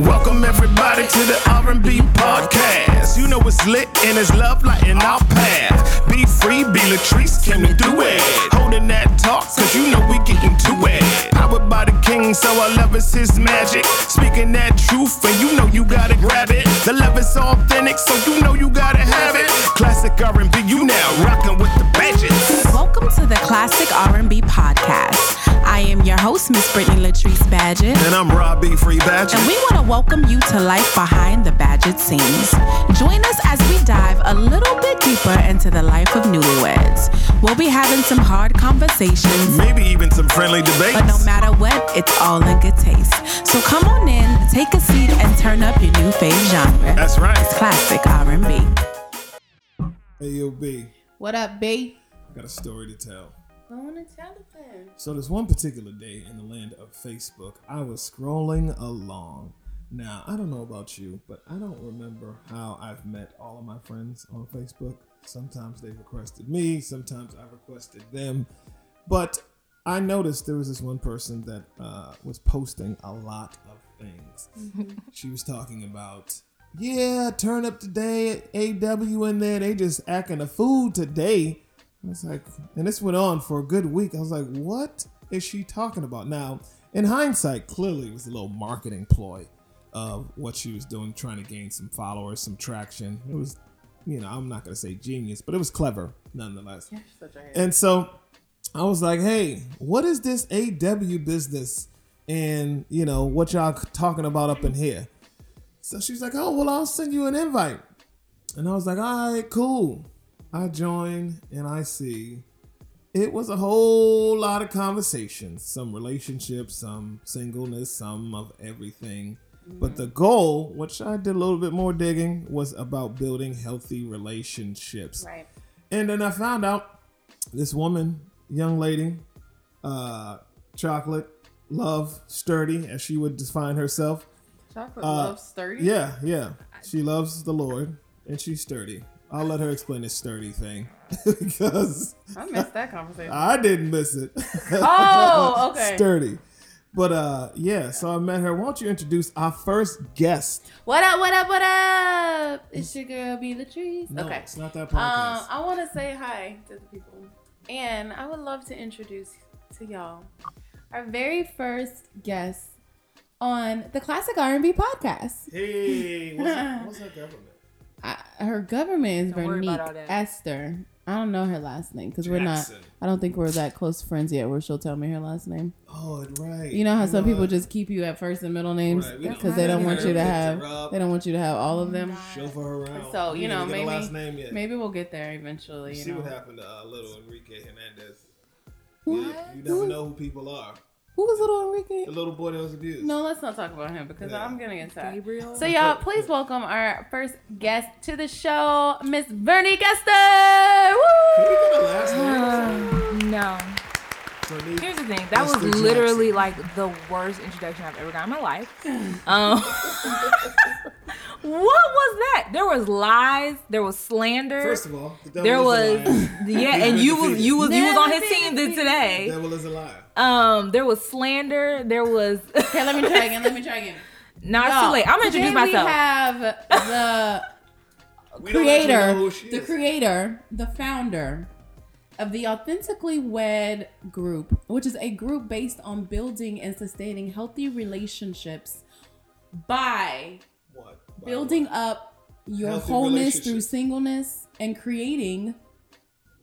Welcome everybody to the R&B podcast. You know it's lit and it's love lighting our path. Be free, be Latrice, came to do it. Holding that talk, cause you know we getting to it. Powered by the king, so our love is his magic. Speaking that truth, and you know you gotta grab it. The love is authentic, so you know you gotta have it. Classic R&B, you now rocking with the badges. Welcome to the Classic R&B Podcast. I am your host, Miss Brittany Latrice Badgett. And I'm Robbie Free Badgett. And we want to welcome you to life behind the Badgett scenes. Join us as we dive a little bit deeper into the life of newlyweds. We'll be having some hard conversations. Maybe even some friendly debates. But no matter what, it's all in good taste. So come on in, take a seat, and turn up your new fave genre. That's right. It's classic R&B. Hey, yo, B. What up, B? I got a story to tell. I want to tell it then. So, this one particular day in the land of Facebook, I was scrolling along. Now, I don't know about you, but I don't remember how I've met all of my friends on Facebook. Sometimes they've requested me, sometimes I've requested them. But I noticed there was this one person that uh, was posting a lot of things. she was talking about, yeah, turn up today at AW in there. They just acting a fool today. I was like, and this went on for a good week. I was like, what is she talking about? Now, in hindsight, clearly it was a little marketing ploy of what she was doing, trying to gain some followers, some traction. It was, you know, I'm not to say genius, but it was clever nonetheless. And so I was like, hey, what is this AW business and, you know, what y'all talking about up in here? So she's like, oh, well, I'll send you an invite. And I was like, all right, cool. I join and I see it was a whole lot of conversations, some relationships, some singleness, some of everything. But the goal, which I did a little bit more digging, was about building healthy relationships. Right. And then I found out this woman, young lady, uh, chocolate, love, sturdy, as she would define herself. Chocolate Uh, love sturdy. Yeah, yeah. She loves the Lord and she's sturdy. I'll let her explain this sturdy thing because I missed that conversation. I didn't miss it. Oh, okay. sturdy. But uh yeah, so I met her. Why don't you introduce our first guest? what up? What up? What up? It's your girl, B Latrice. No, okay. it's not that Um. I want to say hi to the people, and I would love to introduce to y'all our very first guest on the Classic R&B podcast. hey, what's, her, what's her government? I, her government is Don't worry Vernique about all that. Esther. I don't know her last name because we're not. Jackson. I don't think we're that close friends yet. Where she'll tell me her last name. Oh, right. You know how some people just keep you at first and middle names Right, we don't because they don't want you to have. They don't want you to have all of them. chauffeur her around. So you know didn't get her maybe last name yet. maybe we'll get there eventually. See You know. what happened to uh, little Enrique Hernandez. What? Yeah, you never know who people are. Who was little Enrique? The little boy that was abused. No, let's not talk about him because Yeah. I'm gonna get. Gabriel. So y'all, please welcome our first guest to the show, Miss Vernique Esther. Can we get her last name? no. Vernique Here's the thing. That was literally Jackson. like the worst introduction I've ever got in my life. Um, what was that? There was lies. There was slander. First of all, the devil there is was a yeah, and you was you was you was on his team been today. The devil is a liar. Um, there was slander. There was. Okay, let me try again. Let me try again. no, it's too late. I'm gonna today introduce myself. We have the We don't know creator, the creator, the founder of the Authentically Wed group, which is a group based on building and sustaining healthy relationships by What? building up your Healthy wholeness through singleness and creating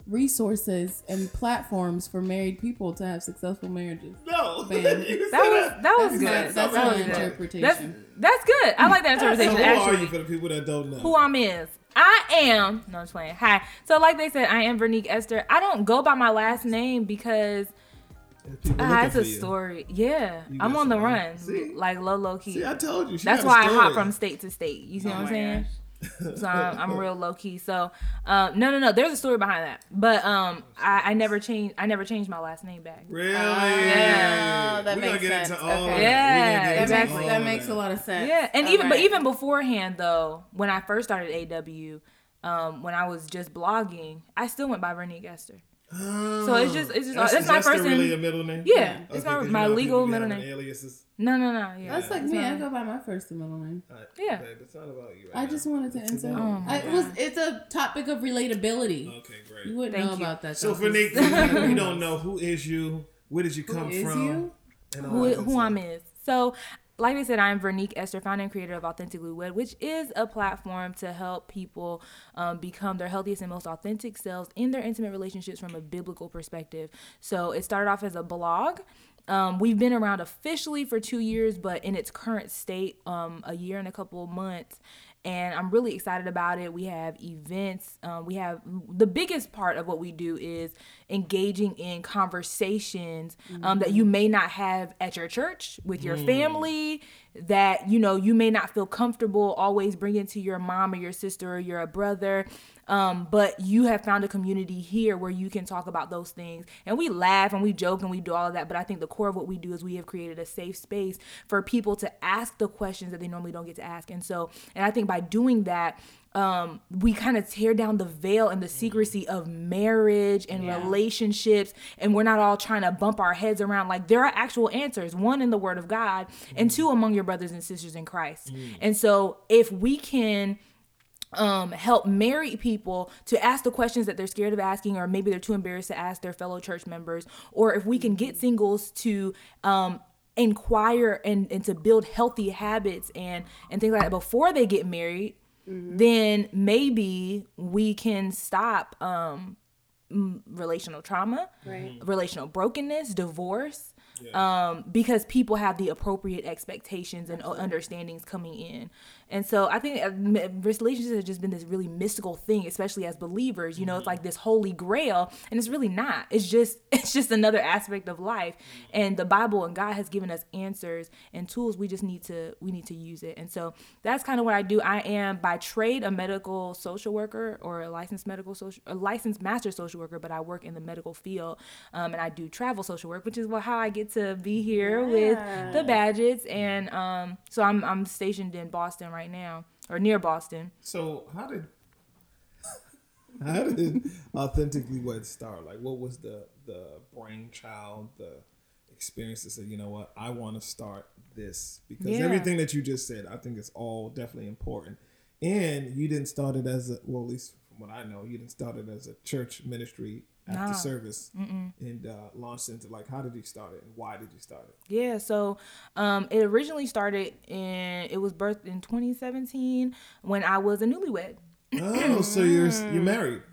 resources and platforms for married people to have successful marriages. No. That was that was good. my, that's my interpretation. That's that's good. I like that So interpretation. who are you for the people that don't know? who I'm is. I am. No, I'm just playing. Hi. So, like they said, I am Vernique Esther. I don't go by my last name because uh, it's a story. Yeah, I'm on the run, See? like low, low key. See, I told you. She That's why I hop from state to state. You see Oh what I'm saying? gosh. So I'm, I'm real low key. So, um, no, no, no. There's a story behind that, but um, I, I never changed. I never changed my last name back. Really? Yeah. that We're makes sense. Okay. of that. Yeah, We're gonna get into exactly. that makes a lot of sense. Yeah, and All even but even beforehand though, when I first started AW, um, when I was just blogging, I still went by Vernique Esther. Oh. So it's just it's just That's, that's, my that's first really and a middle name. yeah, it's Okay, my 'cause my you know legal middle name. Aliases. No, no, no. Yeah, That's like it's me. I go by my first and middle name. Alright, Yeah. babe, it's not about you. Right I now. just wanted to It's answer. Oh I, it was. It's a topic of relatability. Okay, great. You wouldn't Thank know you. about that. So for for 'cause- Nick, we don't know who is you. Where did you come is from? you? and all who, that who. I'm is. So, like I said, I'm Vernique Esther, founder and creator of Authentically Wed, which is a platform to help people um, become their healthiest and most authentic selves in their intimate relationships from a biblical perspective. So, it started off as a blog. Um, we've been around officially for two years, but in its current state, um, a year and a couple of months. And I'm really excited about it. We have events. Um, we have the biggest part of what we do is engaging in conversations um, that you may not have at your church with your family, that you know you may not feel comfortable always bringing to your mom or your sister or your brother. Um, but you have found a community here where you can talk about those things. And we laugh and we joke and we do all of that. But I think the core of what we do is we have created a safe space for people to ask the questions that they normally don't get to ask. And so, and I think by doing that, um, we kind of tear down the veil and the secrecy of marriage and relationships. And we're not all trying to bump our heads around. Like there are actual answers, one in the word of God and two among your brothers and sisters in Christ. And so if we can um, help married people to ask the questions that they're scared of asking, or maybe they're too embarrassed to ask their fellow church members, or if we can get singles to um, inquire and, and to build healthy habits and and things like that before they get married, then maybe we can stop um, relational trauma, relational brokenness, divorce. Um, because people have the appropriate expectations and understandings coming in, and so I think uh, relationships have just been this really mystical thing, especially as believers. You know, it's like this holy grail, and it's really not. It's just it's just another aspect of life, and the Bible and God has given us answers and tools. We just need to we need to use it, and so that's kind of what I do. I am by trade a medical social worker or a licensed medical social, a licensed master social worker, but I work in the medical field, um, and I do travel social work, which is how I get to be here with the Badgetts, and um, so I'm I'm stationed in Boston right now or near Boston. So how did how did authentically wed start? Like, what was the the brainchild, the experience to say, you know what, I want to start this because Yeah. everything that you just said, I think is all definitely important. And you didn't start it as a well, at least from what I know, you didn't start it as a church ministry after No. service and uh, launched into like how did you start it and why did you start it? Yeah, so um, it originally started in it was birthed in 2017 when I was a newlywed. Oh, so you're you're married?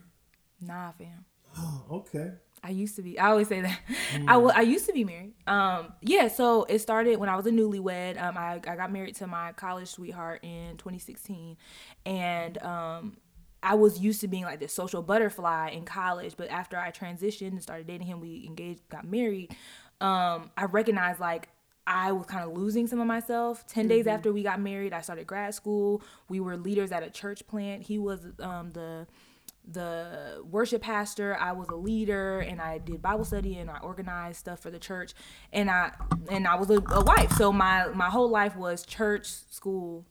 Nah, fam. Oh, okay. I used to be. I always say that. I wa- I used to be married. Um, yeah. So it started when I was a newlywed. Um, I I got married to my college sweetheart in 2016, and um, I was used to being like this social butterfly in college. But after I transitioned and started dating him, we engaged, got married. Um, I recognized like I was kind of losing some of myself. 10 days after we got married, I started grad school. We were leaders at a church plant. He was um, the the worship pastor i was a leader and i did bible study and i organized stuff for the church and i and i was a, a wife so my my whole life was church school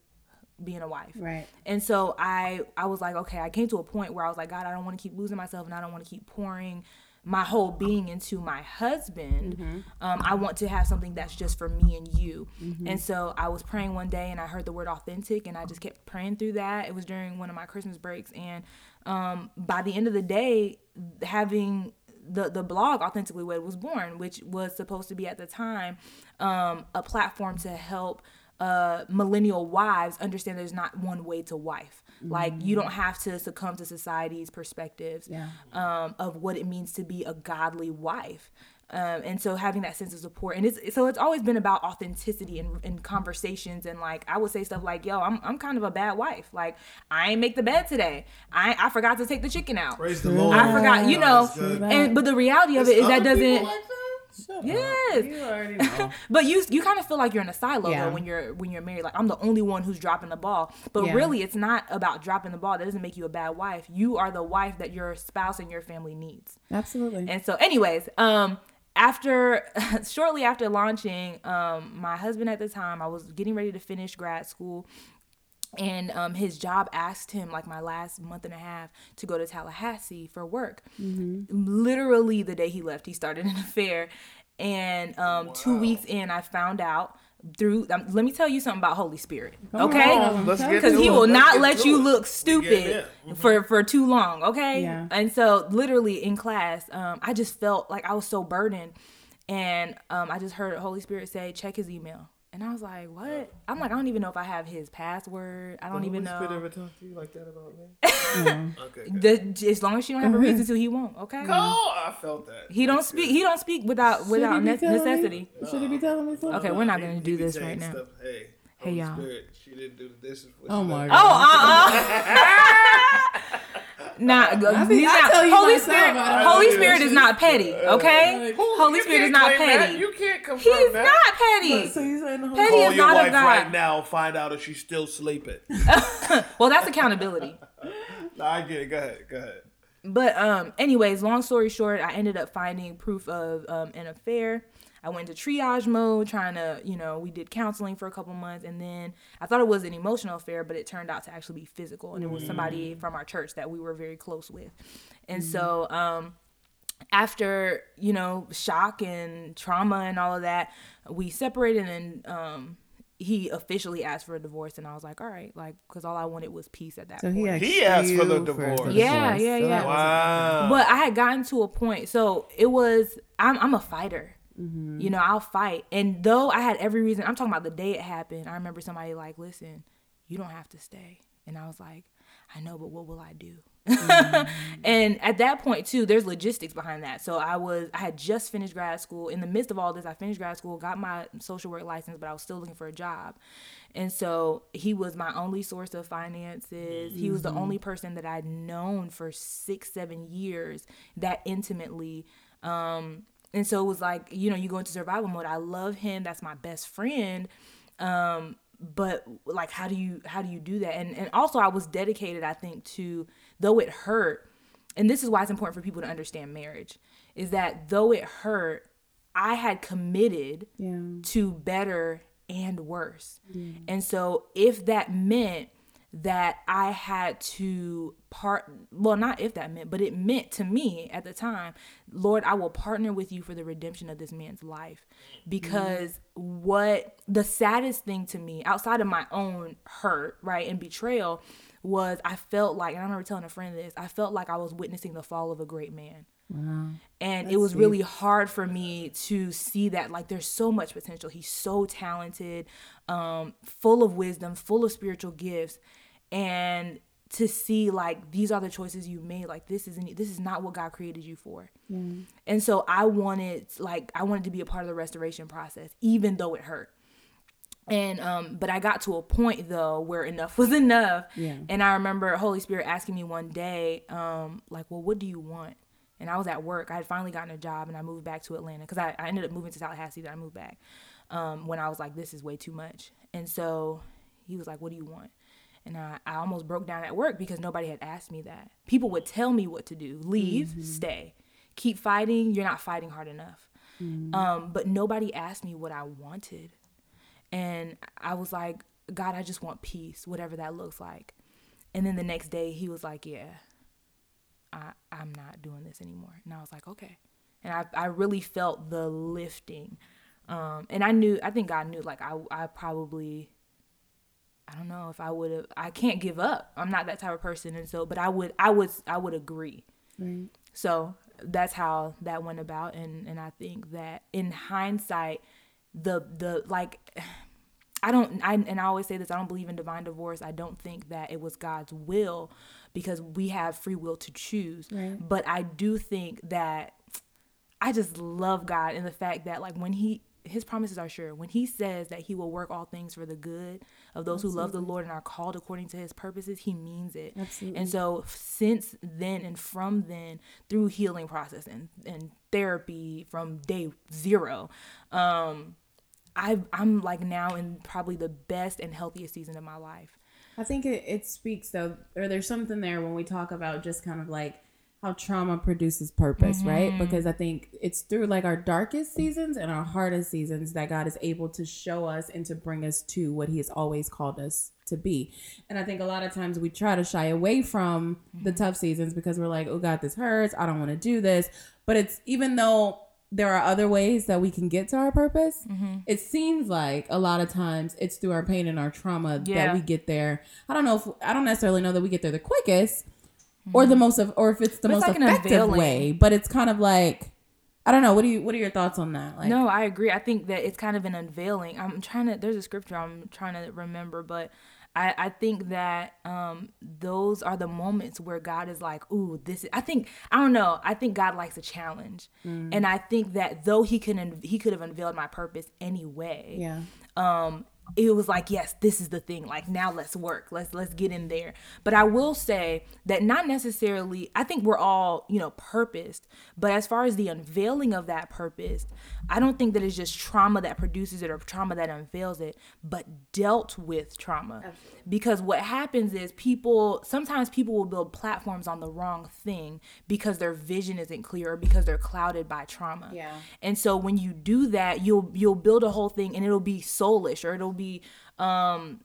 being a wife. Right. and so i i was like okay i came to a point where i was like god i don't want to keep losing myself and i don't want to keep pouring my whole being into my husband. Um, i want to have something that's just for me and you. And so i was praying one day and i heard the word authentic and i just kept praying through that. It was during one of my christmas breaks and um, by the end of the day having the the blog authentically wed was born which was supposed to be at the time um, a platform to help uh, millennial wives understand there's not one way to wife like you don't have to succumb to society's perspectives Yeah. um, of what it means to be a godly wife um, and so having that sense of support and it's so it's always been about authenticity and, and conversations and like i would say stuff like yo I'm, I'm kind of a bad wife like i ain't make the bed today i i forgot to take the chicken out Praise the Lord. I forgot, you know, and but the reality of it is that doesn't. like that? Shut up. Yes, You already know. but you you kind of feel like you're in a silo Yeah. though when you're when you're married. Like I'm the only one who's dropping the ball, but Yeah. really it's not about dropping the ball. That doesn't make you a bad wife. You are the wife that your spouse and your family needs. Absolutely. And so, anyways, um, after shortly after launching, um, my husband at the time, I was getting ready to finish grad school. And um, his job asked him like my last month and a half to go to tallahassee for work. Literally the day he left he started an affair. And um, two weeks in i found out through um, let me tell you something about holy spirit okay? on, Let's tell get us. because he will Let's not let you it. look Yeah, stupid yeah. for for too long okay? Yeah. and so literally in class um i just felt like i was so burdened. And um i just heard holy spirit say check his email and i was like what i'm like i don't even know if i have his password i don't Did even Holy Spirit know ever talk to you like that about me? okay. good. the, as long as you don't have a reason mm-hmm. to he won't okay Oh, I felt that. he don't speak he don't speak without without Should he ne- be telling me? necessity Should he be telling me something? Okay, we're not gonna He- do he this right now. Stuff, hey, Hey, Holy y'all. Spirit, she didn't do the dishes. Oh you. my oh god. uh-uh Nah, go- he's not- tell Holy Spirit. Holy Spirit that is shit. not petty. Okay, Holy Spirit is can't not that. petty. You can't confirm He's that. not petty. So you saying the Petty Call is your not of wife God. right now. Find out if she's still sleeping. Well, that's accountability. no, I get it. Go ahead. Go ahead. But um, anyways, long story short, I ended up finding proof of um, an affair. I went into triage mode, trying to, you know, we did counseling for a couple months, and then I thought it was an emotional affair, but it turned out to actually be physical, and it was somebody from our church that we were very close with, and so um, after you know shock and trauma and all of that, we separated, and um, he officially asked for a divorce, and I was like, all right, like, because all I wanted was peace at that So point. he asked, He asked for the you divorce. Yeah, yeah, So yeah. that Wow. But I had gotten to a point. So it was, I'm, I'm a fighter. Mm-hmm. You know, I'll fight. And though I had every reason, I'm talking about the day it happened. I remember somebody like, listen, you don't have to stay. And I was like, I know, but what will I do? Mm. and at that point too, there's logistics behind that. So I was, I had just finished grad school. In the midst of all this, I finished grad school, got my social work license, but I was still looking for a job. And so he was my only source of finances. He was the mm-hmm. only person that I'd known for six, seven years that intimately. Um, and so it was like, you know, you go into survival mode. I love him. That's my best friend. Um, but like how do you how do you do that? And and also I was dedicated, I think, to though it hurt, and this is why it's important for people to understand marriage, is that though it hurt, I had committed Yeah. to better and worse. And so if that meant that I had to part well not if that meant but it meant to me at the time Lord I will partner with you for the redemption of this man's life. Because what the saddest thing to me outside of my own hurt right and betrayal was I felt like and I remember telling a friend this I felt like I was witnessing the fall of a great man. Wow. and it was really hard for me to see that like there's so much potential. He's so talented um full of wisdom full of spiritual gifts and to see like these are the choices you made. Like this isn't this is not what god created you for. And so i wanted like i wanted to be a part of the restoration process even though it hurt. And um but i got to a point though where enough was enough. Yeah. and i remember holy spirit asking me one day um like well what do you want? And i was at work. I had finally gotten a job and i moved back to atlanta because I, I ended up moving to tallahassee then i moved back um when i was like this is way too much. And so he was like what do you want and I, I almost broke down at work because nobody had asked me that people would tell me what to do leave stay keep fighting you're not fighting hard enough um but nobody asked me what i wanted and I was like, God, I just want peace, whatever that looks like. And then the next day, he was like, Yeah, I, I'm not doing this anymore. And I was like, Okay. And I, I really felt the lifting. Um, and I knew, I think God knew, like, I, I probably, I don't know if I would have, I can't give up. I'm not that type of person. And so, but I would, I would, I would agree. Right. So that's how that went about, and and I think that in hindsight, the the like, I don't I and I always say this I don't believe in divine divorce. I don't think that it was God's will because we have free will to choose. Right. But I do think that I just love God and the fact that like when he his promises are sure. When he says that he will work all things for the good of those who love the Lord and are called according to his purposes, he means it. Absolutely. And so since then and from then through healing process and, and therapy from day zero, um, I I'm like now in probably the best and healthiest season of my life. I think it, it speaks though, or there's something there when we talk about just kind of like how trauma produces purpose, mm-hmm. right? Because I think it's through like our darkest seasons and our hardest seasons that God is able to show us and to bring us to what He has always called us to be. And I think a lot of times we try to shy away from the mm-hmm. tough seasons because we're like, oh God, this hurts. I don't want to do this. But it's even though there are other ways that we can get to our purpose. Mm-hmm. It seems like a lot of times it's through our pain and our trauma yeah. that we get there. I don't know if I don't necessarily know that we get there the quickest. Or the most of or if it's the but most it's like effective way, but it's kind of like I don't know. What do you what are your thoughts on that? Like, no, I agree. I think that it's kind of an unveiling. I'm trying to there's a scripture I'm trying to remember, but I, I think that um, those are the moments where God is like, ooh, this is, I think, I don't know. I think God likes a challenge. Mm. And I think that though he could, he could have unveiled my purpose anyway. Yeah. Um, it was like yes this is the thing. Like now let's work. Let's let's get in there. But i will say that not necessarily i think we're all you know purposed but as far as the unveiling of that purpose i don't think that it's just trauma that produces it or trauma that unveils it but dealt with trauma. Absolutely. because what happens is people sometimes people will build platforms on the wrong thing because their vision isn't clear or because they're clouded by trauma. Yeah. And so when you do that you'll you'll build a whole thing and it'll be soulish or it'll be um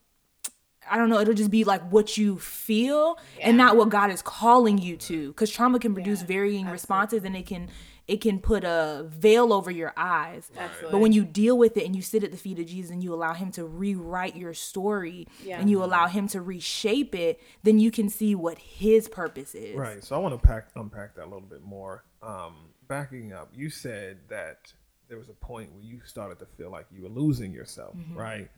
I don't know, it'll just be like what you feel yeah. and not what God is calling you to. Because trauma can produce yeah, varying absolutely. responses and it can it can put a veil over your eyes. Absolutely. But when you deal with it and you sit at the feet of Jesus and you allow him to rewrite your story yeah. and you allow him to reshape it, then you can see what his purpose is. Right. So I want to pack unpack that a little bit more. Um, backing up, you said that there was a point where you started to feel like you were losing yourself, mm-hmm. right?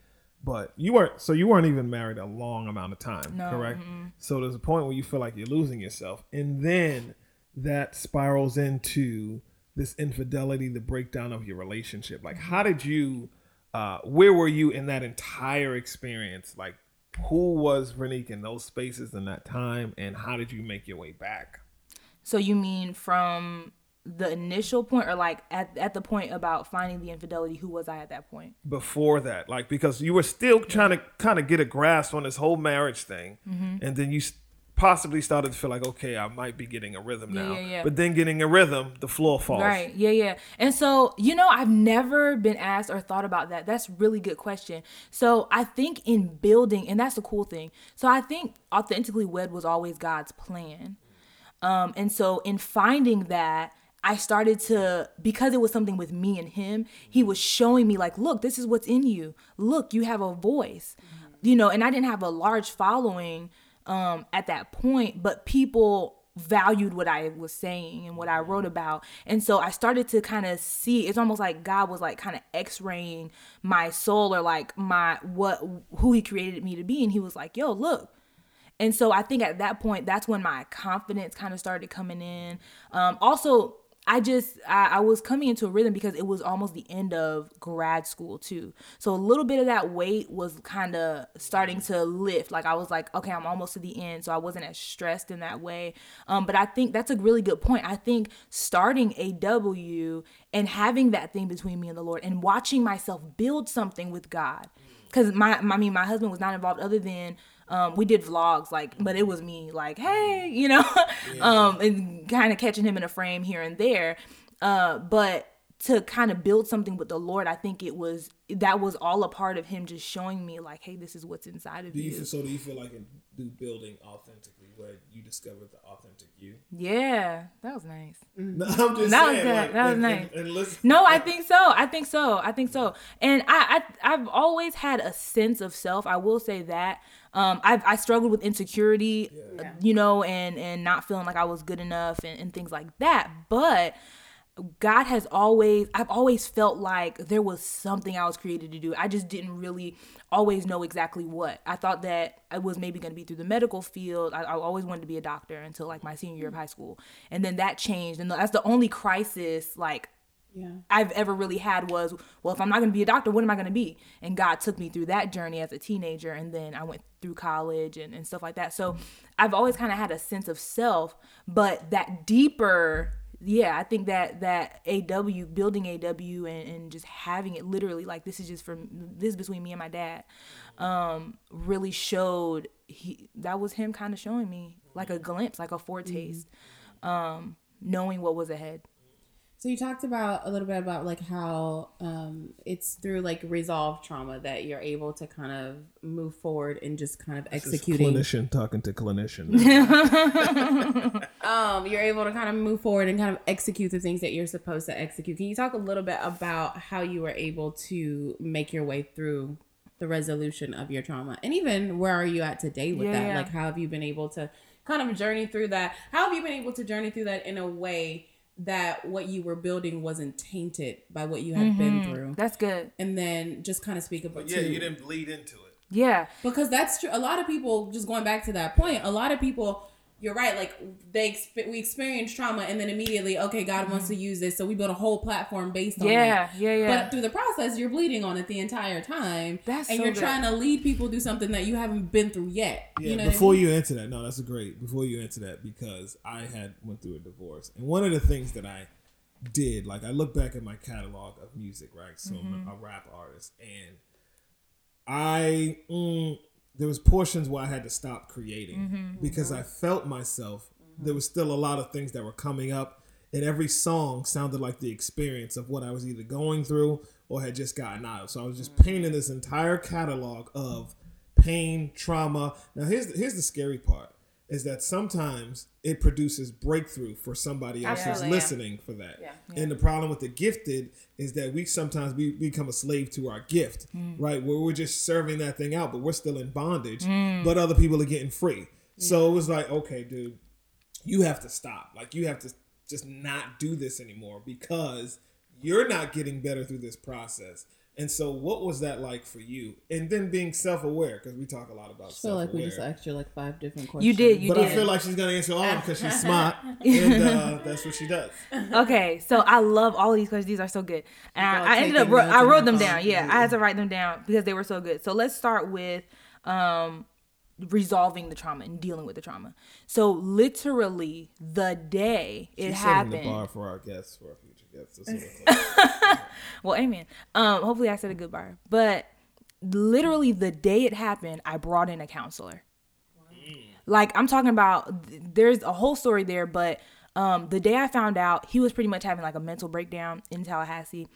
But you weren't so you weren't even married a long amount of time, no, correct? Mm-hmm. So there's a point where you feel like you're losing yourself. And then that spirals into this infidelity, the breakdown of your relationship. Like how did you uh where were you in that entire experience? Like who was Vernique in those spaces in that time and how did you make your way back? So you mean from the initial point or like at, at the point about finding the infidelity who was i at that point? Before that like because you were still trying to kind of get a grasp on this whole marriage thing mm-hmm. and then you possibly started to feel like okay i might be getting a rhythm now. yeah, yeah, yeah. but then getting a rhythm the floor falls. Right yeah yeah. And so you know i've never been asked or thought about that. That's really good question. So i think in building and that's the cool thing. So i think authentically wed was always god's plan. Um, and so in finding that I started to, because it was something with me and him, he was showing me, like, look, this is what's in you. Look, you have a voice, mm-hmm. you know, and I didn't have a large following um, at that point, but people valued what I was saying and what I wrote about. And so I started to kind of see it's almost like God was like kind of x-raying my soul or like my what who he created me to be and he was like, "Yo, look, and so I think at that point, that's when my confidence kind of started coming in. Um, also, I just I, I, was coming into a rhythm because it was almost the end of grad school too. So a little bit of that weight was kind of starting to lift. Like I was like, okay, I'm almost to the end, so I wasn't as stressed in that way. Um, but I think that's a really good point. I think starting AW and having that thing between me and the Lord and watching myself build something with God. Cause my, I mean, my husband was not involved other than um, we did vlogs like, but it was me like, hey, you know, yeah. um, and kind of catching him in a frame here and there. Uh, but to kind of build something with the Lord, I think it was that was all a part of Him just showing me like, hey, this is what's inside of do you. you. Feel, so do you feel like in do building authentically where you discovered the authentic you? Yeah, that was nice. No, I'm just that saying, was Like, that was and, nice. And, and no, I think so. I think so. I think so. And I, I I've always had a sense of self. I will say that. Um, I've I struggled with insecurity, yeah. you know, and and not feeling like I was good enough and, and things like that. But God has always, I've always felt like there was something I was created to do. I just didn't really always know exactly what. I thought that I was maybe going to be through the medical field. I, I, always wanted to be a doctor until like my senior year of high school. And then that changed. And that's the only crisis like yeah. I've ever really had was, well, if I'm not going to be a doctor, what am I going to be? And God took me through that journey as a teenager. And then I went through college and, and stuff like that. So I've always kind of had a sense of self, but that deeper yeah, I think that that AW building AW and, and just having it literally like this is just from this is between me and my dad, um, really showed he that was him kind of showing me like a glimpse, like a foretaste. um, knowing what was ahead. So you talked about a little bit about like how um, it's through like resolved trauma that you're able to kind of move forward and just kind of executing. Clinician talking to clinician. um, you're able to kind of move forward and kind of execute the things that you're supposed to execute. Can you talk a little bit about how you were able to make your way through the resolution of your trauma, and even where are you at today with Yeah, that? yeah. Like, how have you been able to kind of journey through that? How have you been able to journey through that in a way? That what you were building wasn't tainted by what you had been mm-hmm. through, That's good. and then just kind of speak about it. yeah, you didn't bleed into it. Yeah. because that's true. A lot of people, just going back to that point, a lot of people, you're right. Like they, exp- we experience trauma, and then immediately, okay, God wants to use this, so we build a whole platform based on Yeah. that. Yeah. Yeah. But through the process, you're bleeding on it the entire time, That's and so you're good. trying to lead people through something that you haven't been through yet. Yeah, you know before I mean? you answer that, no, that's great. Before you answer that, because I had went through a divorce, and one of the things that I did, like I look back at my catalog of music, right? So I'm a rap artist, and I mm, there was portions where I had to stop creating mm-hmm. because I felt myself. There was still a lot of things that were coming up, and every song sounded like the experience of what I was either going through or had just gotten out of. So I was just painting this entire catalog of pain, trauma. Now here's the, here's the scary part is that sometimes it produces breakthrough for somebody else who's Absolutely, yeah. listening for that. Yeah. And the problem with the gifted is that we sometimes we become a slave to our gift, mm. right? Where we're just serving that thing out, but we're still in bondage, mm. but other people are getting free. So it was like, okay, dude, you have to stop. Like you have to just not do this anymore because you're not getting better through this process. And so, what was that like for you? And then being self-aware, because we talk a lot about self. I feel like we just asked you like five different questions. You did. You but did. I feel like she's gonna answer all of them because she's smart, and uh, that's what she does. okay, so I love all of these questions. These are so good, and I, I ended up taking wrote, I wrote them down. Yeah, I had to write them down because they were so good. So let's start with um resolving the trauma and dealing with the trauma. So literally, the day it She's setting the bar for our guests, for our future That's what Well, amen. Um, hopefully I said a good bar. But literally the day it happened, I brought in a counselor. Like I'm talking about there's a whole story there, but um the day I found out he was pretty much having like a mental breakdown in Tallahassee.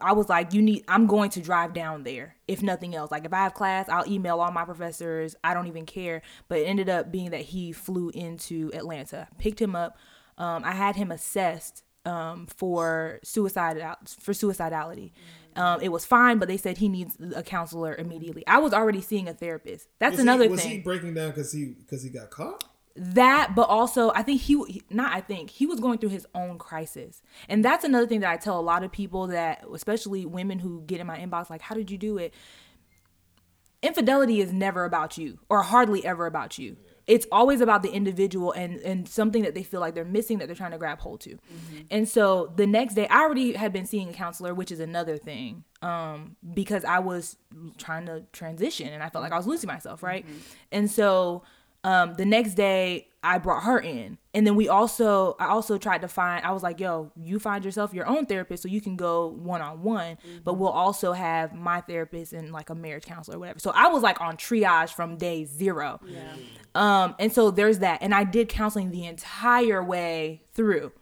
I was like, you need I'm going to drive down there if nothing else. Like if I have class, I'll email all my professors. I don't even care. But it ended up being that he flew into Atlanta. Picked him up. Um, I had him assessed um, for suicide for suicidality. Um, it was fine, but they said he needs a counselor immediately. I was already seeing a therapist. That's was another he, was thing he breaking down because he because he got caught? that but also i think he he- not i think he was going through his own crisis and that's another thing that i tell a lot of people that especially women who get in my inbox like how did you do it infidelity is never about you or hardly ever about you it's always about the individual and and something that they feel like they're missing that they're trying to grab hold to. And so the next day i already had been seeing a counselor which is another thing um because i was trying to transition and i felt like i was losing myself right? And so um the next day i brought her in. And then we also i also tried to find i was like yo you find yourself your own therapist so you can go one-on-one but we'll also have my therapist and like a marriage counselor or whatever. So i was like on triage from day zero. Um and so there's that. And i did counseling the entire way through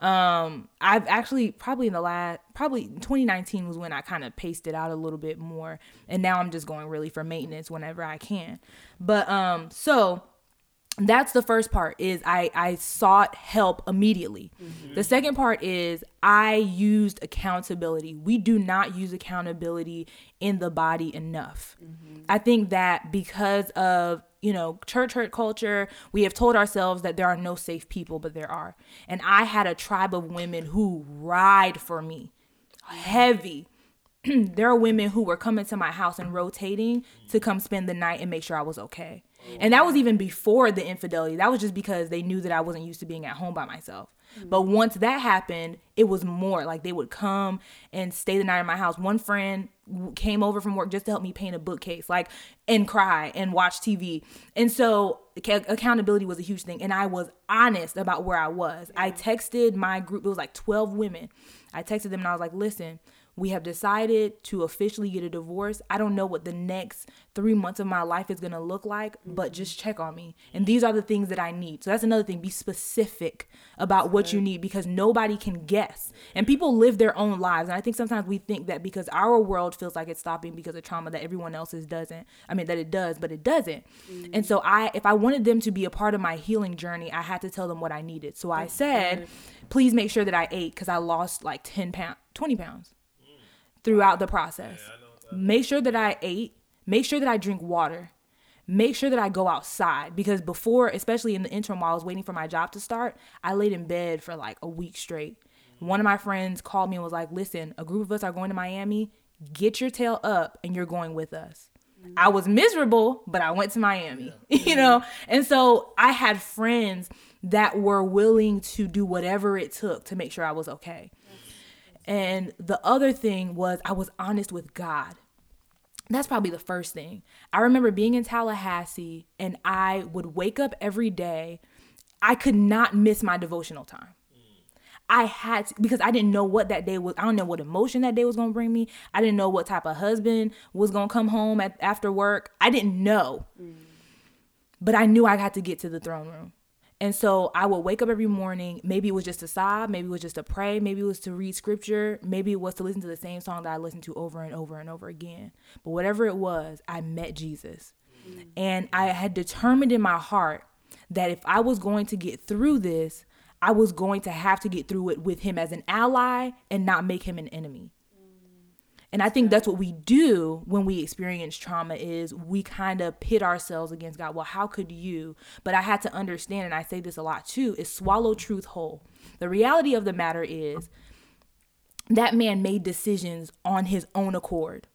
um i've actually probably in the last probably 2019 was when i kind of paced it out a little bit more and now i'm just going really for maintenance whenever i can. But um so that's the first part is i i sought help immediately. Mm-hmm. The second part is i used accountability. We do not use accountability in the body enough. Mm-hmm. I think that because of you know church hurt culture we have told ourselves that there are no safe people but there are. And i had a tribe of women who ride for me heavy. There are women who were coming to my house and rotating to come spend the night and make sure I was okay. And that was even before the infidelity. That was just because they knew that I wasn't used to being at home by myself. Mm. But once that happened, it was more like they would come and stay the night in my house. One friend came over from work just to help me paint a bookcase, like, and cry and watch TV. And so ac- accountability was a huge thing. And I was honest about where I was. I texted my group, it was like 12 women. I texted them and I was like, listen, we have decided to officially get a divorce. I don't know what the next three months of my life is going to look like, but just check on me. And these are the things that I need. So that's another thing. Be specific about what you need because nobody can guess. And people live their own lives. And I think sometimes we think that because our world feels like it's stopping because of trauma that everyone else's doesn't. I mean, that it does, but it doesn't. Mm-hmm. And so I, if I wanted them to be a part of my healing journey, I had to tell them what I needed. So I said, please make sure that I ate because I lost like 10 pounds, 20 pounds throughout the process. Yeah, make sure that I ate, make sure that I drink water, make sure that I go outside because before, especially in the interim while I was waiting for my job to start, I laid in bed for like a week straight. One of my friends called me and was like, "Listen, a group of us are going to Miami. Get your tail up and you're going with us." I was miserable, but I went to Miami, yeah. you know? And so I had friends that were willing to do whatever it took to make sure I was okay. And the other thing was I was honest with God. That's probably the first thing. I remember being in Tallahassee and I would wake up every day. I could not miss my devotional time. I had to, because I didn't know what that day was. I don't know what emotion that day was going to bring me. I didn't know what type of husband was going to come home at, after work. I didn't know. Mm. But I knew I had to get to the throne room. And so I would wake up every morning. Maybe it was just to sob, maybe it was just to pray, maybe it was to read scripture, maybe it was to listen to the same song that I listened to over and over and over again. But whatever it was, I met Jesus. Mm. And I had determined in my heart that if I was going to get through this, I was going to have to get through it with him as an ally and not make him an enemy. And I think that's what we do when we experience trauma is we kind of pit ourselves against God. Well, how could you? But I had to understand, and I say this a lot too, is swallow truth whole. The reality of the matter is that man made decisions on his own accord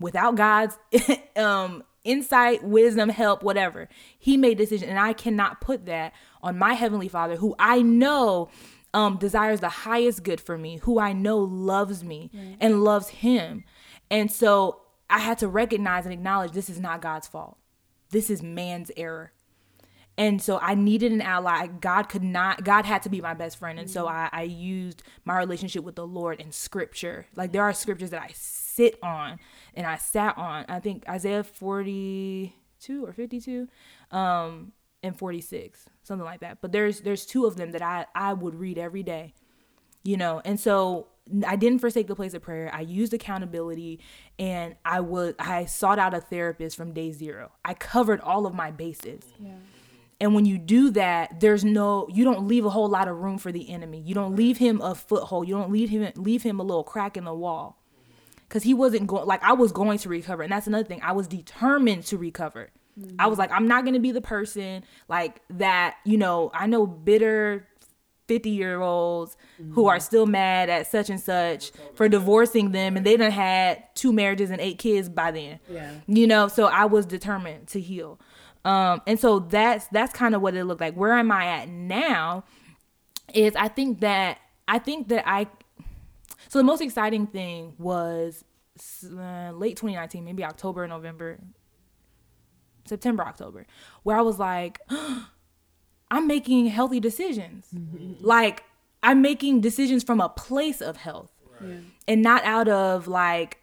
without God's um, insight, wisdom, help, whatever. He made decisions, and I cannot put that on my heavenly Father, who I know um, desires the highest good for me, who I know loves me right. and loves him. And so I had to recognize and acknowledge this is not God's fault. This is man's error. And so I needed an ally. God could not, God had to be my best friend. And so mm-hmm. I, I used my relationship with the Lord in scripture. Like there are scriptures that I sit on and I sat on. I think Isaiah 42 or 52. Um, and 46 something like that. But there's there's two of them that i i would read every day you know? And so i didn't forsake the place of prayer. I used accountability and i would i sought out a therapist from day zero. I covered all of my bases. Yeah. and when you do that there's no you don't leave a whole lot of room for the enemy. You don't leave him a foothold. You don't leave him leave him a little crack in the wall. Because he wasn't going like i was going to recover. And that's another thing. I was determined to recover Mm-hmm. I was like, I'm not gonna be the person like that, you know, I know bitter 50 year olds mm-hmm. who are still mad at such and such for divorcing them and they done had two marriages and eight kids by then. Yeah. You know, so I was determined to heal. Um, and so that's that's kind of what it looked like. Where am I at now? Is I think that I think that I so the most exciting thing was uh, late 2019, maybe October, November, September, October, where I was like, I'm making healthy decisions. Mm-hmm. Like I'm making decisions from a place of health right. yeah. and not out of like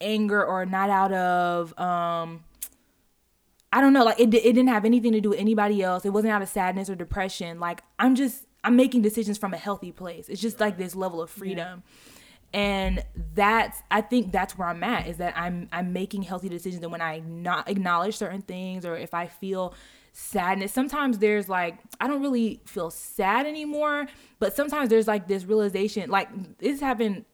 anger or not out of um I don't know, like it, it didn't have anything to do with anybody else. It wasn't out of sadness or depression. Like I'm just I'm making decisions from a healthy place. It's just right. like this level of freedom. Yeah and that's i think that's where i'm at is that i'm i'm making healthy decisions. And when i not acknowledge certain things or if i feel sadness sometimes there's like i don't really feel sad anymore but sometimes there's like this realization like this happened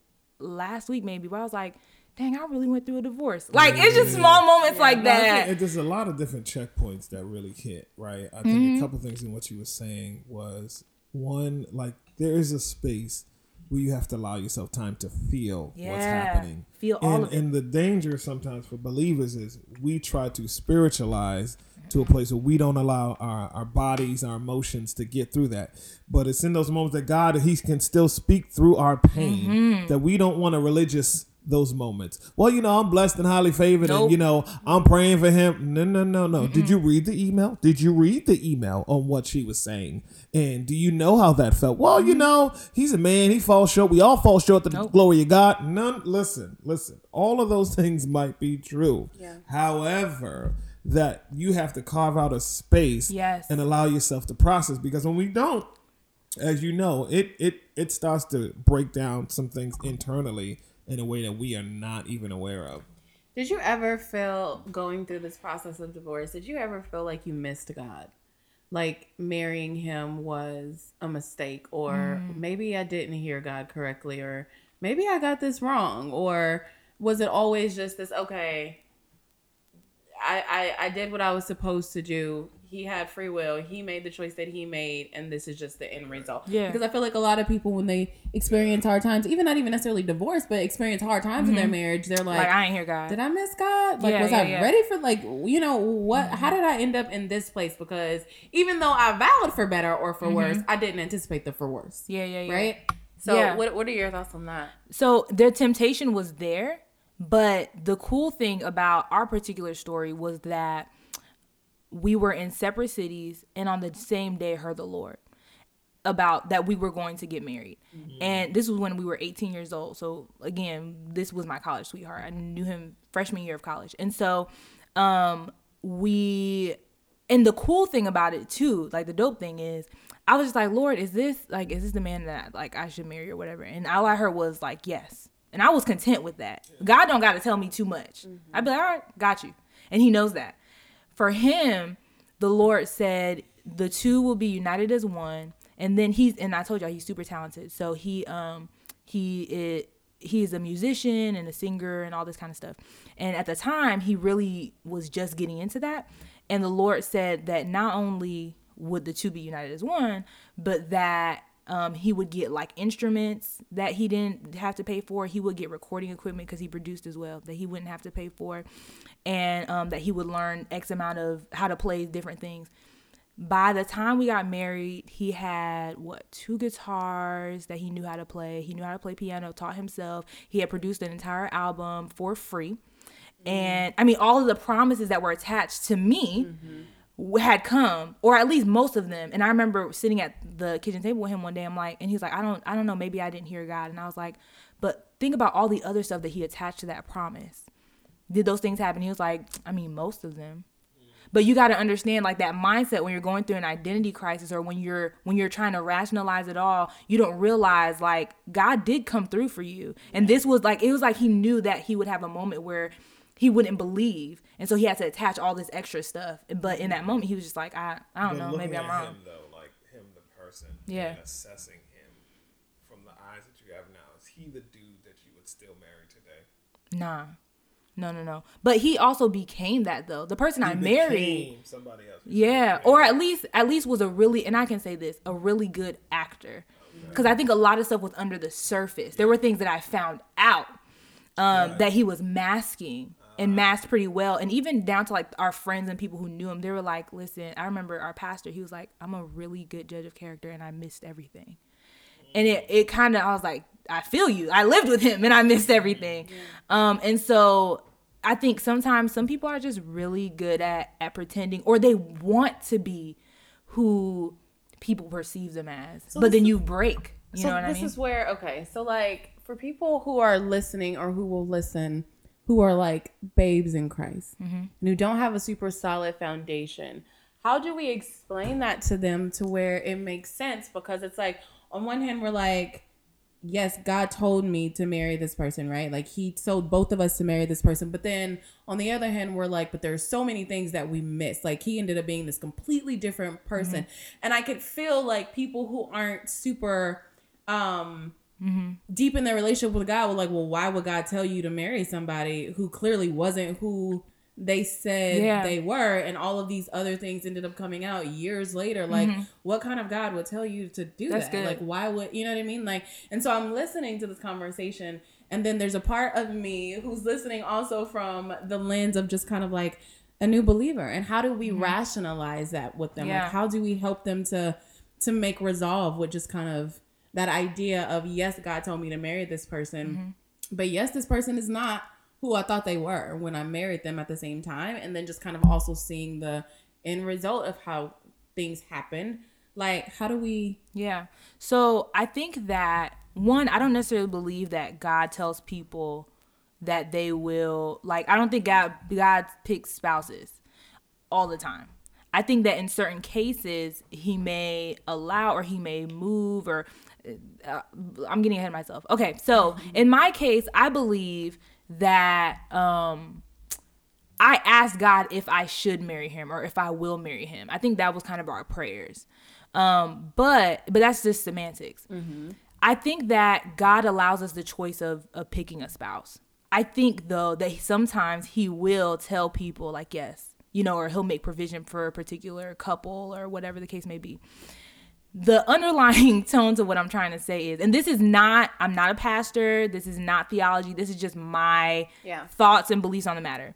last week maybe where i was like dang i really went through a divorce. Like yeah, it's just yeah, small moments yeah. like that. there's a lot of different checkpoints that really hit right? I think mm-hmm. a couple things in what you were saying was one like there is a space where you have to allow yourself time to feel yeah, what's happening. Feel all and, of it. And the danger sometimes for believers is we try to spiritualize to a place where we don't allow our, our bodies, our emotions to get through that. But it's in those moments that God, He can still speak through our pain, mm-hmm. that we don't want a religious those moments. Well, you know, I'm blessed and highly favored, Nope. and you know, I'm praying for him. No, no, no, no. Did you read the email? Did you read the email on what she was saying? And do you know how that felt? Well, you mm-hmm. know, he's a man. He falls short. We all fall short the Nope. glory of God. None. Listen, listen. All of those things might be true. Yeah. However, that you have to carve out a space Yes. and allow yourself to process because when we don't as you know, it it it starts to break down some things internally in a way that we are not even aware of. Did you ever feel going through this process of divorce? Did you ever feel like you missed God? Like marrying him was a mistake, or mm. maybe I didn't hear God correctly, or maybe I got this wrong, or was it always just this? Okay, I I, I did what I was supposed to do. He had free will. He made the choice that he made, and this is just the end result. Yeah. Because I feel like a lot of people, when they experience hard times, even not even necessarily divorce, but experience hard times in their mm-hmm. marriage, they're Like, I ain't hear God. did I miss God? Like, Yeah, was yeah, I yeah. ready for like, you know, what? How mm-hmm. did I end up in this place? Because even though I vowed for better or for worse, mm-hmm. I didn't anticipate the for worse. yeah, yeah, yeah. Right. So, Yeah. what what are your thoughts on that? So their temptation was there, but the cool thing about our particular story was that we were in separate cities and on the same day heard the Lord about that we were going to get married. And this was when we were 18 years old. So again, this was my college sweetheart. I knew him freshman year of college. And so um we and the cool thing about it too, like the dope thing is I was just like, Lord, is this like is this the man that like I should marry or whatever? And all I heard was like, yes. And I was content with that. God don't gotta tell me too much. I'd be like, all right, got you. And he knows that. For him, the Lord said the two will be united as one. And then he's and I told y'all he's super talented. So he um he it he's a musician and a singer and all this kind of stuff. And at the time, he really was just getting into that. And the Lord said that not only would the two be united as one, but that um, he would get like instruments that he didn't have to pay for. He would get recording equipment because he produced as well that he wouldn't have to pay for, and um, that he would learn X amount of how to play different things by the time we got married, he had what two guitars that he knew how to play. He knew how to play piano, taught himself. He had produced an entire album for free. And I mean, all of the promises that were attached to me w had come, or at least most of them. And I remember sitting at the kitchen table with him one day. I'm like, and he's like, I don't, I don't know, maybe I didn't hear God. And I was like, but think about all the other stuff that he attached to that promise. Did those things happen? He was like, I mean, most of them but you got to understand like that mindset when you're going through an identity crisis or when you're when you're trying to rationalize it all you don't realize like god did come through for you and this was like it was like he knew that he would have a moment where he wouldn't believe and so he had to attach all this extra stuff but in that moment he was just like i i don't But know maybe i'm wrong Him, though, like him, the person, Yeah. assessing him from the eyes that you have now, is he the dude that you would still marry today? nah no no no. But he also became that though. The person i married. somebody else. Yeah, or at least at least was a really and I can say this, a really good actor. Cuz I think a lot of stuff was under the surface. There were things that I found out um that he was masking and masked pretty well. And even down to like our friends and people who knew him they were like listen i remember our pastor he was like i'm a really good judge of character and i missed everything. And it, it kind of i was like i feel you i lived with him and i missed everything um and so i think sometimes some people are just really good at at pretending or they want to be who people perceive them as but then you break you so know what this i mean This is where okay, so like for people who are listening or who will listen, who are like babes in Christ, Mm-hmm. and who don't have a super solid foundation, how do we explain that to them to where it makes sense? Because it's like on one hand we're like. Yes, God told me to marry this person, right? Like he told both of us to marry this person. But then on the other hand, we're like, but there's so many things that we miss. Like he ended up being this completely different person. And I could feel like people who aren't super um deep in their relationship with God were like, well, why would God tell you to marry somebody who clearly wasn't who they said Yeah. they were? And all of these other things ended up coming out years later. Like, what kind of God would tell you to do Mm-hmm. That's that? good. Like, why would you know what I mean? Like, and so I'm listening to this conversation, and then there's a part of me who's listening also from the lens of just kind of like a new believer. And how do we rationalize that with them? Mm-hmm. Yeah. Like, how do we help them to to make resolve with just kind of that idea of yes, God told me to marry this person, but yes, this person is not who I thought they were when I married them at the same time, and then just kind of also seeing the end result of how things happen. Like, how do we? Yeah. So I think that one, I don't necessarily believe that God tells people that they will like. I don't think God God picks spouses all the time. I think that in certain cases he may allow or he may move or uh, I'm getting ahead of myself. Okay, so in my case, I believe that um I asked God if I should marry him or if I will marry him. I think that was kind of our prayers. Um, but but that's just semantics. I think that God allows us the choice of of picking a spouse. I think though that sometimes He will tell people like yes, you know, or He'll make provision for a particular couple or whatever the case may be. The underlying tone to what I'm trying to say is, and this is not, I'm not a pastor. This is not theology. This is just my Yeah. thoughts and beliefs on the matter.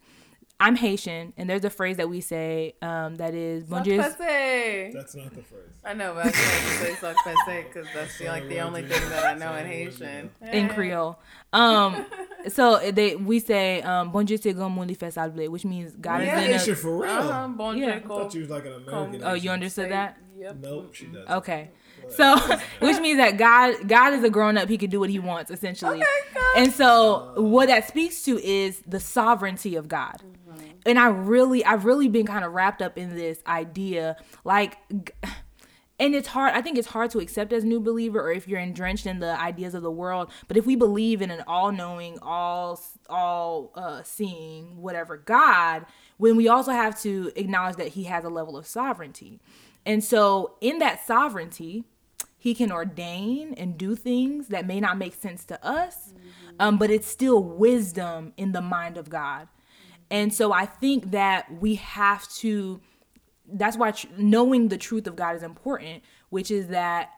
I'm Haitian, and there's a phrase that we say um, that is bon Dieu- Passe. That's not the phrase. I know, but I just like to say sock because that's the, like the only thing that I know in Haitian. in Creole. Um, so they we say um, bon Dieu c'est grand monde fait salver, which means God Yeah, is in Haitian for real. Uh-huh, bon Yeah. I thought you was like an American. Oh, you Haitian. understood that? Yep. Nope, she doesn't. Okay. So, which means that God, God is a grown up. He can do what he wants, essentially. And so, what that speaks to is the sovereignty of God. And I really, I've really been kind of wrapped up in this idea, like, and it's hard. I think it's hard to accept as new believer, or if you're drenched in the ideas of the world. But if we believe in an all-knowing, all, all uh, seeing, whatever God, when we also have to acknowledge that He has a level of sovereignty. And so, in that sovereignty, he can ordain and do things that may not make sense to us, um, but it's still wisdom in the mind of God. And so I think that we have to, that's why tr- knowing the truth of God is important, which is that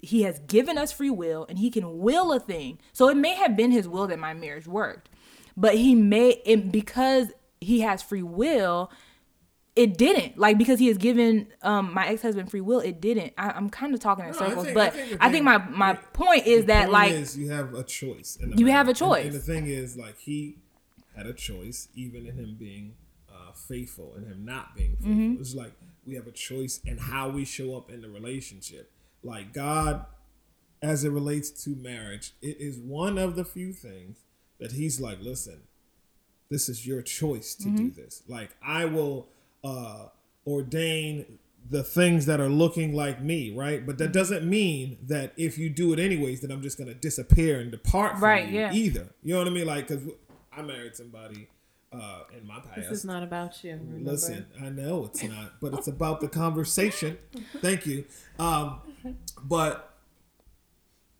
he has given us free will and he can will a thing. So it may have been his will that my marriage worked, but he may, it, because he has free will, it didn't like because he has given um my ex-husband free will it didn't I, i'm kind of talking in I circles think- but I think i think my my point is that point like is you have a choice. You matter. have a And- choice. And, the thing is, like he had a choice, even in him being uh, faithful and him not being faithful. Mm-hmm. It's like we have a choice in how we show up in the relationship. Like God, as it relates to marriage, it is one of the few things that He's like, listen, this is your choice to do Mm-hmm. this. Like I will uh ordain the things that are looking like me, right? But Mm-hmm. that doesn't mean that if you do it anyways, that I'm just gonna disappear and depart from Right, you yeah. either. You know what I mean? Like, cause I married somebody uh in my past. This is not about you. Remember? Listen, I know it's not, but it's about the conversation. Thank you. Um, but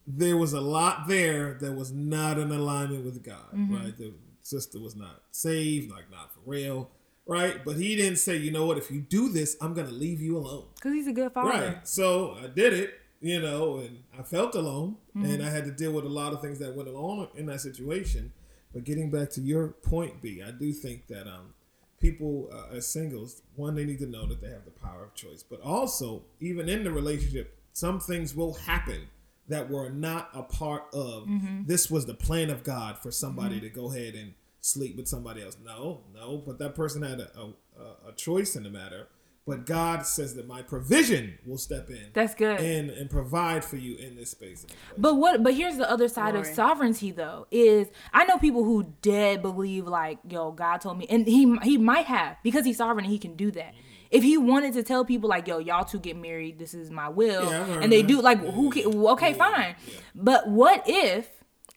there was a lot there that was not in alignment with God, right? The sister was not saved, like not for real, right? But he didn't say, you know what, if you do this, I'm gonna leave you alone. because he's a good father Right. So I did it, you know, and I felt alone and I had to deal with a lot of things that went along in that situation. But getting back to your point, B, I do think that um, people uh, as singles, one, they need to know that they have the power of choice. But also, even in the relationship, some things will happen that were not a part of this was the plan of God for somebody to go ahead and sleep with somebody else. No, no, but that person had a, a, a choice in the matter. But God says that my provision will step in. That's good. And and provide for you in this space. in this place. But what? But here's the other side of sovereignty, though. Is I know people who dead believe like, yo, God told me, and he he might have because he's sovereign and he can do that. If he wanted to tell people like, yo, y'all two get married, this is my will, Yeah, and they that. do like, Yeah, who? Can, okay, Yeah, fine. yeah. But what if?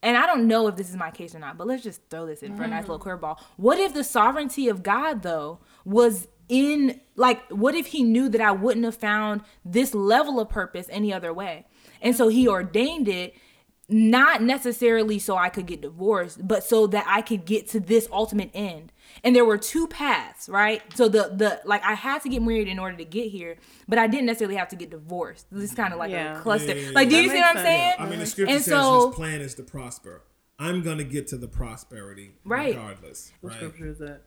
And I don't know if this is my case or not, but let's just throw this in for a nice mm. little curveball. What if the sovereignty of God though was in like what if he knew that I wouldn't have found this level of purpose any other way? And so he ordained it not necessarily so I could get divorced, but so that I could get to this ultimate end. And there were two paths, right? So the the like I had to get married in order to get here, but I didn't necessarily have to get divorced. This is kind of like Yeah. a cluster. Yeah, yeah, like, do yeah. you see what I'm makes sense. saying? I mean, the scripture And says so- his plan is to prosper. I'm gonna get to the prosperity Right. regardless. What Right. scripture is that?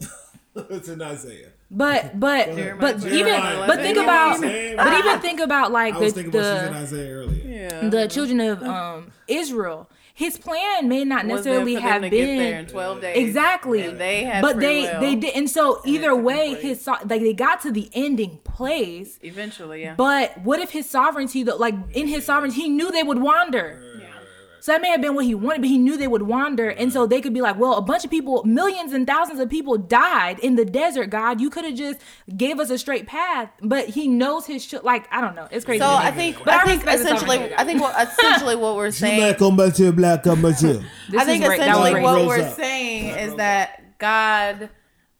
it's in Isaiah. But but Jeremiah but 29, even Jeremiah. but think about but even think about like I was the thinking in the Isaiah earlier. Yeah. the children of um Israel his plan may not Was there necessarily for them have to been get there in 12 days. exactly And they had but free they will. they did and so either way his so- like they got to the ending place Eventually, yeah. but what if his sovereignty though like in his sovereignty he knew they would wander so that may have been what he wanted, but he knew they would wander. And so they could be like, well, a bunch of people, millions and thousands of people died in the desert, God. You could have just gave us a straight path. But he knows his shit. Like, I don't know. It's crazy. so. I think But I think essentially. I think what essentially what we're saying come back to black, come back to. This I think is great. Essentially what we're up. saying is that God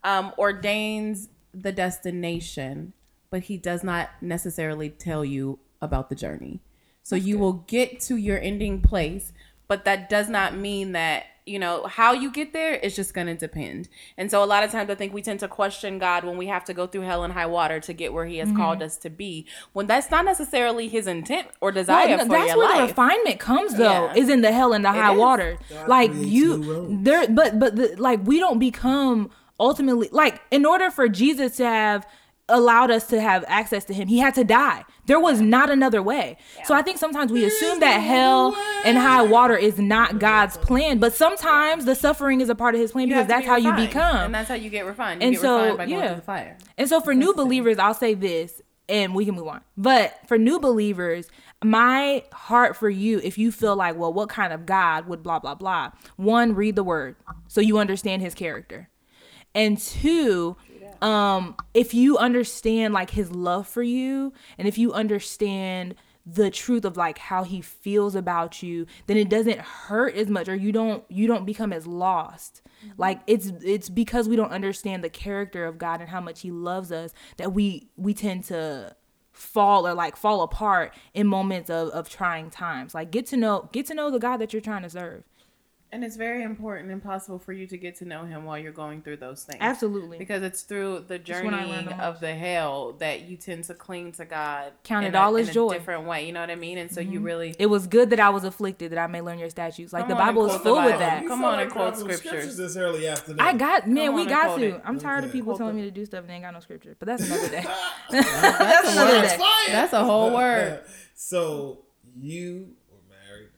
um, ordains the destination, but he does not necessarily tell you about the journey. So you will get to your ending place, but that does not mean that you know how you get there is just going to depend. And so a lot of times i think we tend to question god when we have to go through hell and high water to get where he has mm-hmm. called us to be when that's not necessarily his intent or desire Well, for that's your where the life. refinement comes though Yeah. is in the hell and the high is. water. Like you there but but the, like we don't become ultimately like in order for jesus to have allowed us to have access to him he had to die there was not another way. So i think sometimes we assume that hell and high water is not god's plan but sometimes the suffering is a part of his plan You because that's how you become. and that's how you get refined. You And get so, refined by going yeah. the fire. And so for new believers, I'll say this and we can move on. But for new believers, my heart for you, if you feel like, well, what kind of God would blah, blah, blah, one, read the word so you understand his character. And two, um, if you understand like his love for you and if you understand the truth of like how he feels about you then it doesn't hurt as much or you don't you don't become as lost. Like it's it's because we don't understand the character of god and how much he loves us that we we tend to fall or like fall apart in moments of, of trying times. Like get to know get to know the god that you're trying to serve and it's very important and possible for you to get to know him while you're going through those things absolutely because it's through the when I learned journeying of the hell that you tend to cling to God. Count in it a- all as in a joy. Mm-hmm. different way. You know what I mean? And so you really it was good that i was afflicted that i may learn your statutes like Come the bible is quote the full with that You Come on and quote scriptures. this early afternoon. I got man, we got to. it. I'm tired of people Quote telling it. me to do stuff and they ain't got no scripture. But that's another day. that's another day. That's a whole word. so you were married,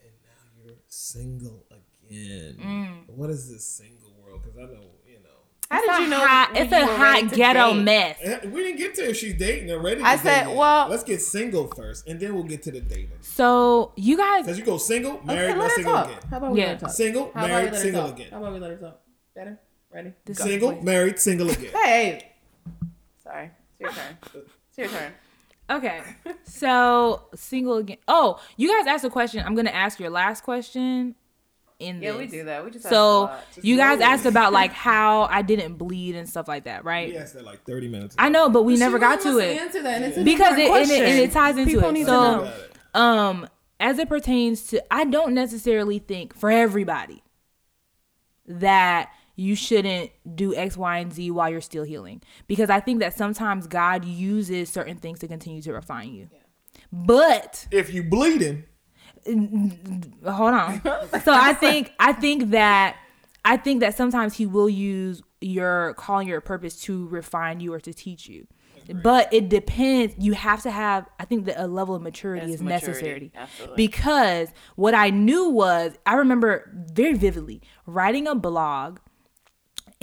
and now you're single again. Mm. What is this single world? Because I know you know. How It's did you know? hot, it's you a hot ghetto date? mess. Eh, We didn't get to if she's dating already. I said, date yet. well- let's get single first, and then we'll get to the dating. So you guys, Because you go single, married, Okay, not single talk. again. How about we Yeah. let her talk? Single, How married, let single talk? again. How about we let her talk? Better? Ready? This- Go. Single, married, single again. Hey. Sorry. It's your turn. It's your turn. Okay. So single again. Oh, you guys asked a question. I'm gonna ask your last question. In Yeah, this. we do that. We just So ask a lot. you guys asked about like how I didn't bleed and stuff like that, right? We asked that like 30 minutes. I know, but we never got to it Answer that. And because it and, it and it ties into People it. need to so know. um as it pertains to i don't necessarily think for everybody that you shouldn't do x y and z while you're still healing. Because i think that sometimes god uses certain things to continue to refine you. But If you bleeding, hold on. So i think i think that i think that sometimes he will use your calling your purpose to refine you or to teach you. But it depends. You have to have i think that a level of maturity Yes, is maturity, necessary. Absolutely. because what i knew was i remember very vividly writing a blog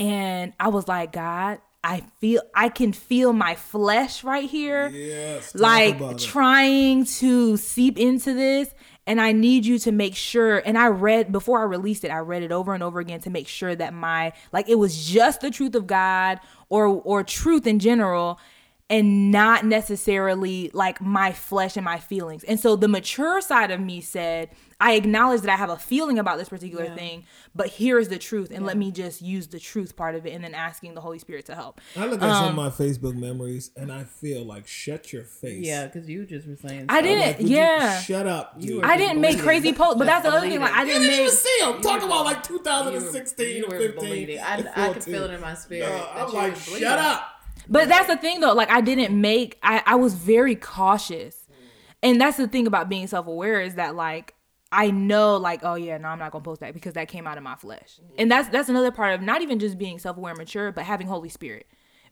and i was like god i feel i can feel my flesh right here yes, like trying to seep into this. And I need you to make sure and I read before I released it I read it over and over again to make sure that my like it was just the truth of God or or truth in general and not necessarily like my flesh and my feelings. And so the mature side of me said, I acknowledge that I have a feeling about this particular thing, but here is the truth and let me just use the truth part of it and then asking the Holy Spirit to help. I look at some um, of my Facebook memories and I feel like shut your face. Yeah, because you just were saying. I didn't Like, yeah. shut up. dude? I didn't make crazy posts, but that's the other thing. Like I You didn't didn't even see them. Talk about like You were- 2016 you or 15. bleeding. I, and I could feel it in my spirit. No, I'm like, shut up. But that's the thing though. Like I didn't make. I I was very cautious, and that's the thing about being self aware is that like I know like oh yeah no I'm not gonna post that because that came out of my flesh, and that's that's another part of not even just being self aware mature, but having Holy Spirit.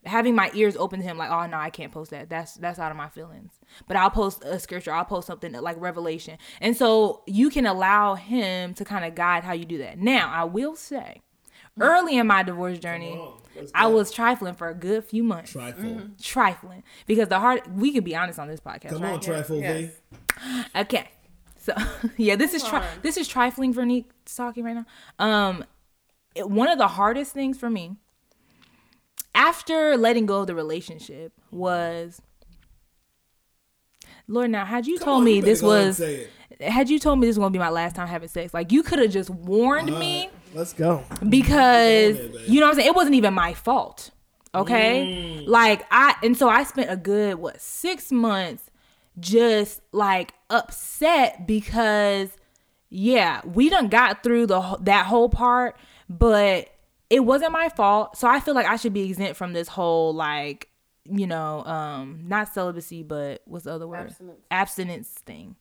having my ears open to him like oh no i can't post that that's that's out of my feelings but i'll post a scripture i'll post something like revelation and so you can allow him to kind of guide how you do that now i will say early in my divorce journey let's i was trifling for a good few months Trifle. trifling because the hard we could be honest on this podcast Come right on, Trifle Yes. V. Okay. So yeah, this is tri- this is trifling Vernique talking right now. Um it- one of the hardest things for me after letting go of the relationship was Lord now had you Come told on, me you this go ahead and was had you told me this was gonna be my last time having sex, like you could have just warned All me right, Let's go. because Go you know what I'm saying. It wasn't even my fault. Okay, Mm. like I and so I spent a good what six months just like upset because yeah we done got through the that whole part, but it wasn't my fault. So I feel like I should be exempt from this whole like you know um not celibacy but what's the other word Abstinence. abstinence thing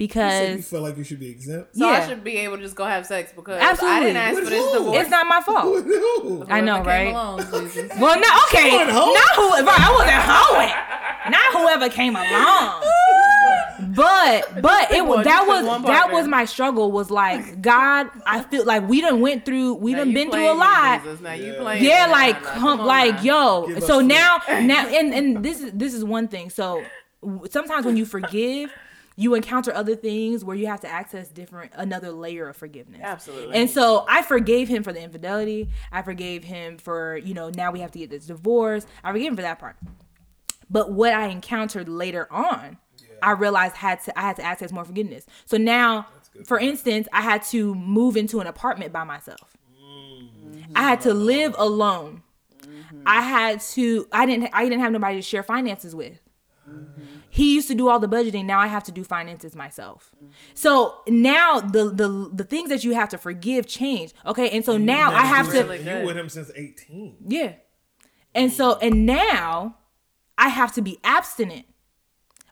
You said you because feel like you should be exempt. So Yeah. I should be able to just go have sex because Absolutely. I didn't ask With for this who? divorce. it's not my fault. I know, Whoever right? along, Well, no, okay, Come on, hoe. not who. Right, I wasn't hoeing. Not whoever came along. But but it was that was that was my struggle. Was like God. I feel like we done went through. We Now done been through a lot. Now Yeah. playing Yeah, like Nah, nah, come, on like now. yo. Give So some. now now and and this is this is one thing. So sometimes when you forgive. You encounter other things where you have to access different another layer of forgiveness. Absolutely. And so I forgave him for the infidelity. I forgave him for, you know, now we have to get this divorce. I forgave him for that part. But what I encountered later on, I realized had to I had to access more forgiveness. So now, for instance, I had to move into an apartment by myself. I had to live alone. I had to I didn't I didn't have nobody to share finances with. He used to do all the budgeting. Now I have to do finances myself. So now the the the things that you have to forgive change. Okay, and so now I have to really You with him since 18. yeah. And so, and now I have to be abstinent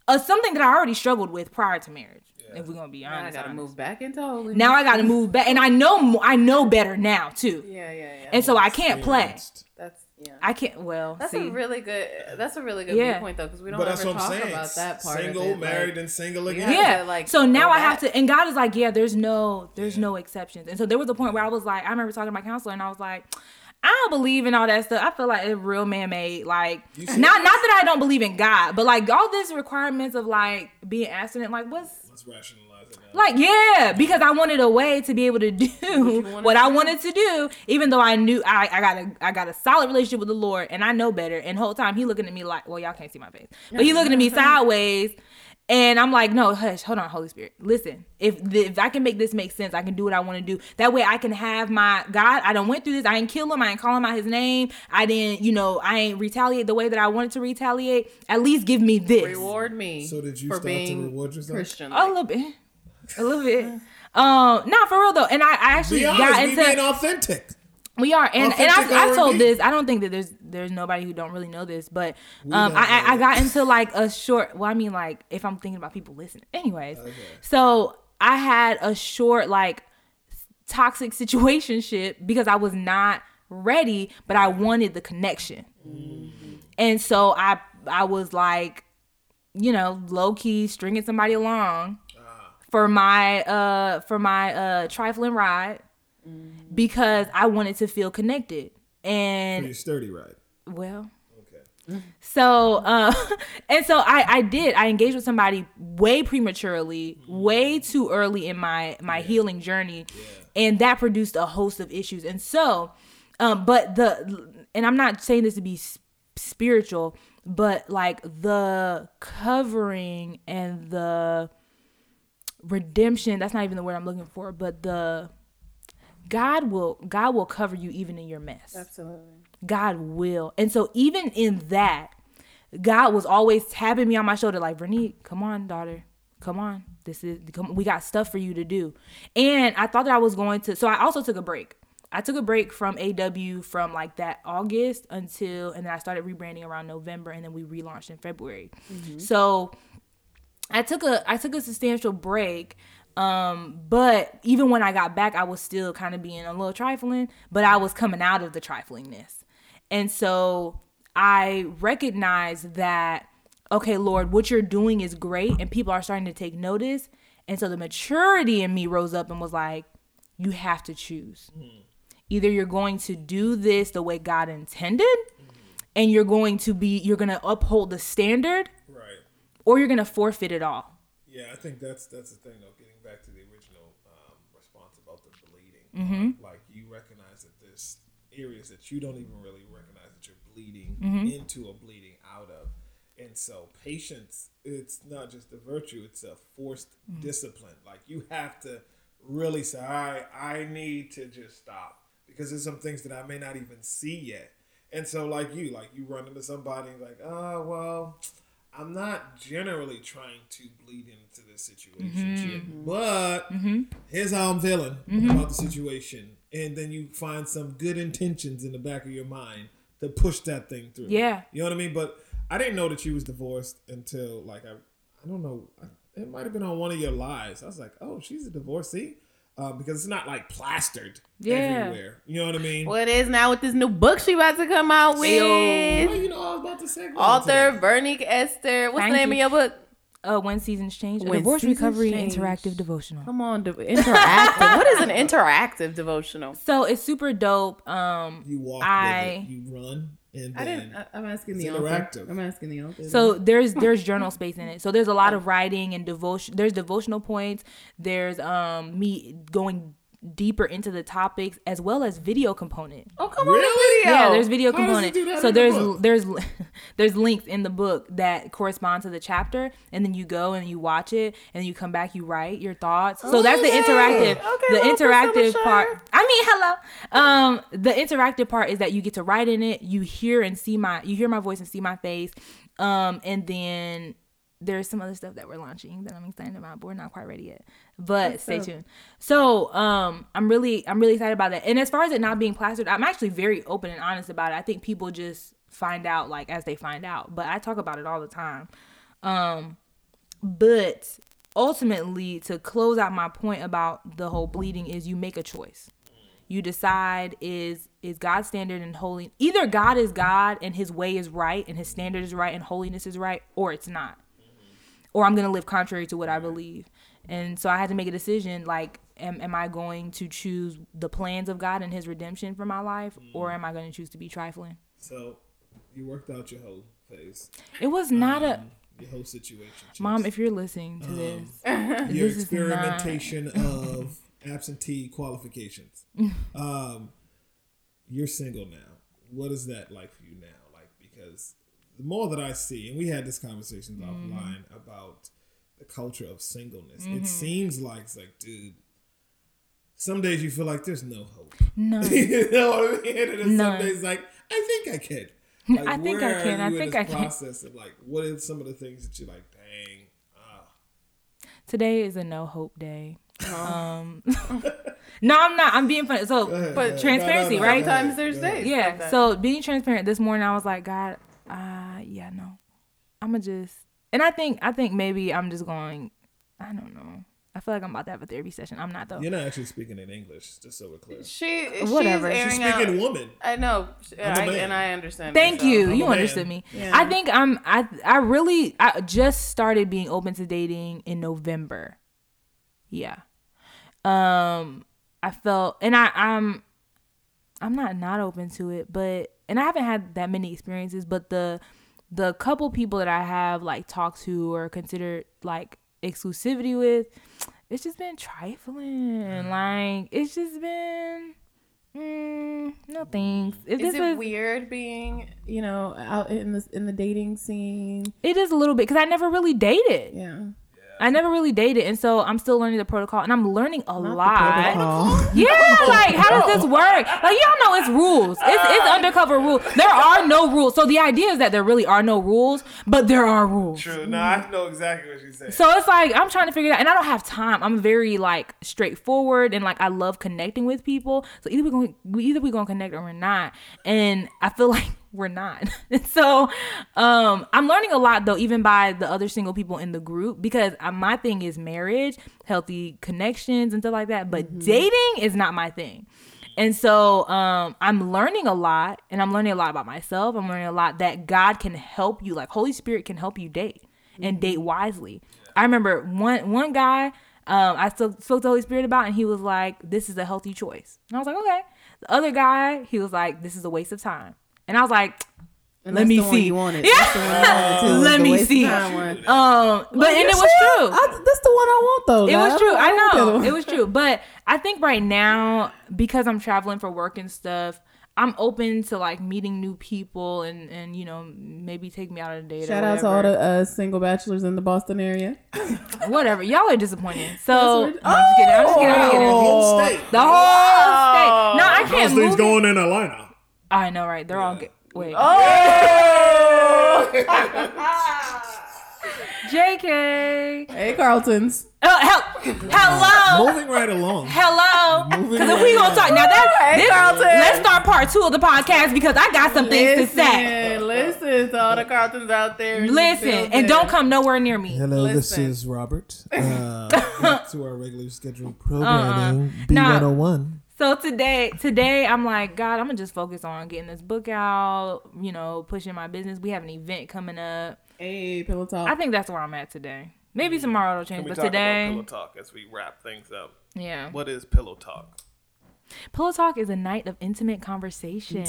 of something that I already struggled with prior to marriage. If we're gonna be Now I gotta honest. move back into holiness. Now I gotta move back, and I know I know better now too. Yeah, yeah, yeah. And so I can't play. That's yeah. I can't. Well, That's see, a really good. That's a really good Yeah. viewpoint though, because we don't But that's ever what I'm talk saying. about that part. Single, of it. married, like, and single again. yeah. to, like, so now I have to, and God is like, yeah, there's no, there's no exceptions. And so there was a point where I was like, I remember talking to my counselor, and I was like. I don't believe in all that stuff. I feel like it's real man made. Like not serious? not that I don't believe in God, but like all these requirements of like being abstinent. Like what's Let's rationalize it now. Like, yeah, because I wanted a way to be able to do wanted what to I do. wanted to do, even though I knew I, I got a I got a solid relationship with the Lord and I know better. And whole time he looking at me like, well, y'all can't see my face, but he looking at me sideways, and I'm like, no, hush, hold on, Holy Spirit, listen. If the, if I can make this make sense, I can do what I want to do. That way, I can have my God. I don't went through this. I ain't kill him. I ain't call him out his name. I didn't, you know, I ain't retaliate the way that I wanted to retaliate. At least give me this. reward me. So did you for start to reward yourself? Christian? A little bit. A little bit. Um, not for real though. And I, I actually got honest, be into being authentic. we are and, and Authentic I, I told this. I don't think that there's there's nobody who don't really know this, but um, I, I I got into like a short. Well, I mean, like if I'm thinking about people listening, anyways. So I had a short like toxic situationship because I was not ready, but I wanted the connection, and so I I was like, you know, low key stringing somebody along for my uh for my uh trifling ride because I wanted to feel connected. And Pretty sturdy, right? well, Okay. so uh and so I I did. I engaged with somebody way prematurely, way too early in my my healing journey. And that produced a host of issues. And so um but the and I'm not saying this to be spiritual, but like the covering and the redemption, that's not even the word I'm looking for, but the God will God will cover you even in your mess. Absolutely. God will. And so even in that, God was always tapping me on my shoulder, like, Vernique, come on, daughter. Come on. This is come, we got stuff for you to do. And I thought that I was going to so I also took a break. I took a break from AW from like that August until and then I started rebranding around November and then we relaunched in February. Mm-hmm. So I took a I took a substantial break. Um, but even when I got back, I was still kind of being a little trifling, but I was coming out of the triflingness. And so I recognized that okay, Lord, what you're doing is great and people are starting to take notice. And so the maturity in me rose up and was like, you have to choose. Either you're going to do this the way God intended and you're going to be you're going to uphold the standard. Or you're going to forfeit it all. Yeah, I think that's that's the thing though. Getting back to the original um, response about the bleeding, Mm-hmm. like you recognize that there's areas that you don't even really recognize that you're bleeding Mm-hmm. into or bleeding out of, and so patience. It's not just a virtue; it's a forced Mm. discipline. Like you have to really say, "All right, I need to just stop," because there's some things that I may not even see yet. And so, like you, like you run into somebody like, "Oh, well." I'm not generally trying to bleed into this situation, mm-hmm. Chip, but mm-hmm. here's how I'm feeling mm-hmm. about the situation. And then you find some good intentions in the back of your mind to push that thing through. Yeah. You know what I mean? But I didn't know that she was divorced until, like, I, I don't know, I, it might have been on one of your lives. I was like, oh, she's a divorcee? Uh, because it's not like plastered Yeah. everywhere. You know what I mean? Well, it is now with this new book she about to come out with. Well, you know, I was about to say Author Vernique Esther. What's Thank the name you. of your book? Uh, when seasons change, a When divorce recovery Change. interactive devotional. Come on, de- interactive. what is an interactive devotional? So it's super dope. Um, You walk I- with it, you run, and I then didn't. I, I'm asking the author. I'm asking the author. So there's there's journal space in it. So there's a lot of writing and devotion. There's devotional points. There's um me going deeper into the topics as well as video component. Oh, come Really? on, the video. Yeah, there's video How does component. it do that So in the there's book? there's there's links in the book that correspond to the chapter, and then you go and you watch it, and you come back, you write your thoughts. So that's the Okay. interactive. Okay, the well, interactive Priscilla part. Shire. I mean, hello. Um, the interactive part is that you get to write in it. You hear and see my you hear my voice and see my face. Um, and then there's some other stuff that we're launching that I'm excited about, but we're not quite ready yet. But stay tuned. So um I'm really I'm really excited about that. And as far as it not being plastered, I'm actually very open and honest about it. I think people just find out like as they find out. But I talk about it all the time. Um but ultimately to close out my point about the whole bleeding is you make a choice you decide is is God's standard and holy either God is God and his way is right and his standard is right and holiness is right or it's not. Or I'm going to live contrary to what I believe. And so I had to make a decision like am, am I going to choose the plans of God and his redemption for my life or am I going to choose to be trifling? So you worked out your whole phase, It was not a your whole situation. mom if you're listening to this. your this is not- experimentation of absentee qualifications. um, you're single now. What is that like for you now? Like because the more that I see, and we had this conversation Mm-hmm. offline about the culture of singleness. It seems like it's like, dude. Some days you feel like there's no hope. No. you know what I mean? And then some days like, I think I can. Like, I think I can. I think I can. Process of like, what are some of the things that you're like, dang, ah, Today is a no hope day. Um No, I'm not. I'm being funny. So But transparency, No, no, no, right? go ahead. Sometimes there's days. Yeah. like. So being transparent this morning, I was like, God, uh, yeah, no, I'ma just, and I think, I think maybe I'm just going. I don't know. I feel like I'm about to have a therapy session. I'm not though. You're not actually speaking in English, just so we're clear. she Whatever. She's She's airing out. Speaking woman. I know, I'm a I, man. and I understand. Thank that, so. you. I'm You a man. understood me. Yeah. I think I'm. I I really. I just started being open to dating in November. Yeah. Um. I felt, and I I'm. I'm not not open to it, but and I haven't had that many experiences, but the the couple people that I have like talked to or considered like exclusivity with, it's just been trifling. Like it's just been. Mm, no thanks. If Is it weird being, you know, out in the in the dating scene? It is a little bit because I never really dated. Yeah. I never really dated, and so I'm still learning the protocol, and I'm learning a lot. Yeah, like how does this work? Like y'all know it's rules. It's it's undercover rules. There are no rules. So the idea is that there really are no rules, but there are rules. True. No, I know exactly what you said. So it's like I'm trying to figure it out, and I don't have time. I'm very like straightforward, and like I love connecting with people. So either we're going we either we're gonna connect or we're not, and I feel like we're not. So um, I'm learning a lot though, even by the other single people in the group, because my thing is marriage, healthy connections, and stuff like that. But dating is not my thing. And so um, I'm learning a lot, and I'm learning a lot about myself. I'm learning a lot that God can help you, like Holy Spirit can help you date and date wisely. I remember one one guy um, I spoke, spoke to Holy Spirit about, and he was like, "This is a healthy choice," and I was like, "Okay." The other guy, he was like, "This is a waste of time," and I was like, And Let me see. You wanted. Yeah. That's the one you wanted, Let the me see. Um, but and it was true. I, that's the one I want though. It God. was true. don't- I don't want the other know. It was true. But I think right now, because I'm traveling for work and stuff, I'm open to like meeting new people and and you know maybe take me out on a date. Shout or out to all the uh, single bachelors in the Boston area. whatever. Y'all are disappointing. So That's no, I'm just kidding. I'm just kidding. I'm just kidding. Whole state. The whole state. No, I can't things move. it. going in Atlanta? I know, right? They're all good. Wait. JK. Hey, Carltons. Oh, help. hello. Moving right along. Hello. Moving Because if we gonna talk now, that Hey, this, Carlton. let's start part two of the podcast because I got some things to say. Listen, listen to all the Carltons out there. Listen, building. and don't come nowhere near me. Hello, Listen. this is Robert. Uh, back to our regular scheduled programming, Nah. B101. So today, today I'm like, God, I'm gonna just focus on getting this book out. You know, pushing my business. We have an event coming up. Hey, pillow talk. I think that's where I'm at today. Maybe mm. tomorrow it'll change, Can we but talk today, about pillow talk as we wrap things up? yeah. What is pillow talk? Pillow talk is a night of intimate conversation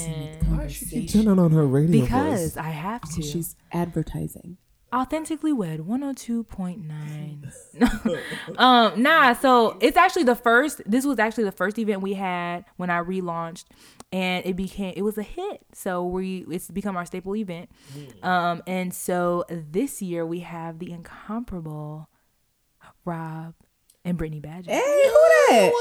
Why she keep turning on her radio because voice? I have to. She's advertising. Authentically wed 102.9 um nah so it's actually the first this was actually the first event we had when i relaunched and it became it was a hit. So we it's become our staple event. Um and so this year we have the incomparable rob and brittany Badgett Hey, who that?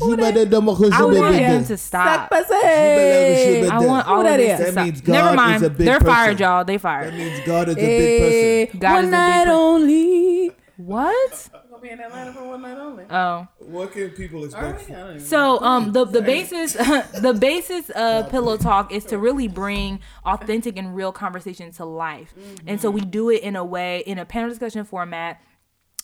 Who that is? i want them to stop Hey. i want all Who of that this is? to That stop means God never is mind a big they're fired y'all they fired That means God is a big person. God one big night only. what Gonna be in Atlanta for one night only. oh What can people expect? from- So um the the basis the basis of pillow talk is to really bring authentic and real conversation to life. And so we do it in a way in a panel discussion format.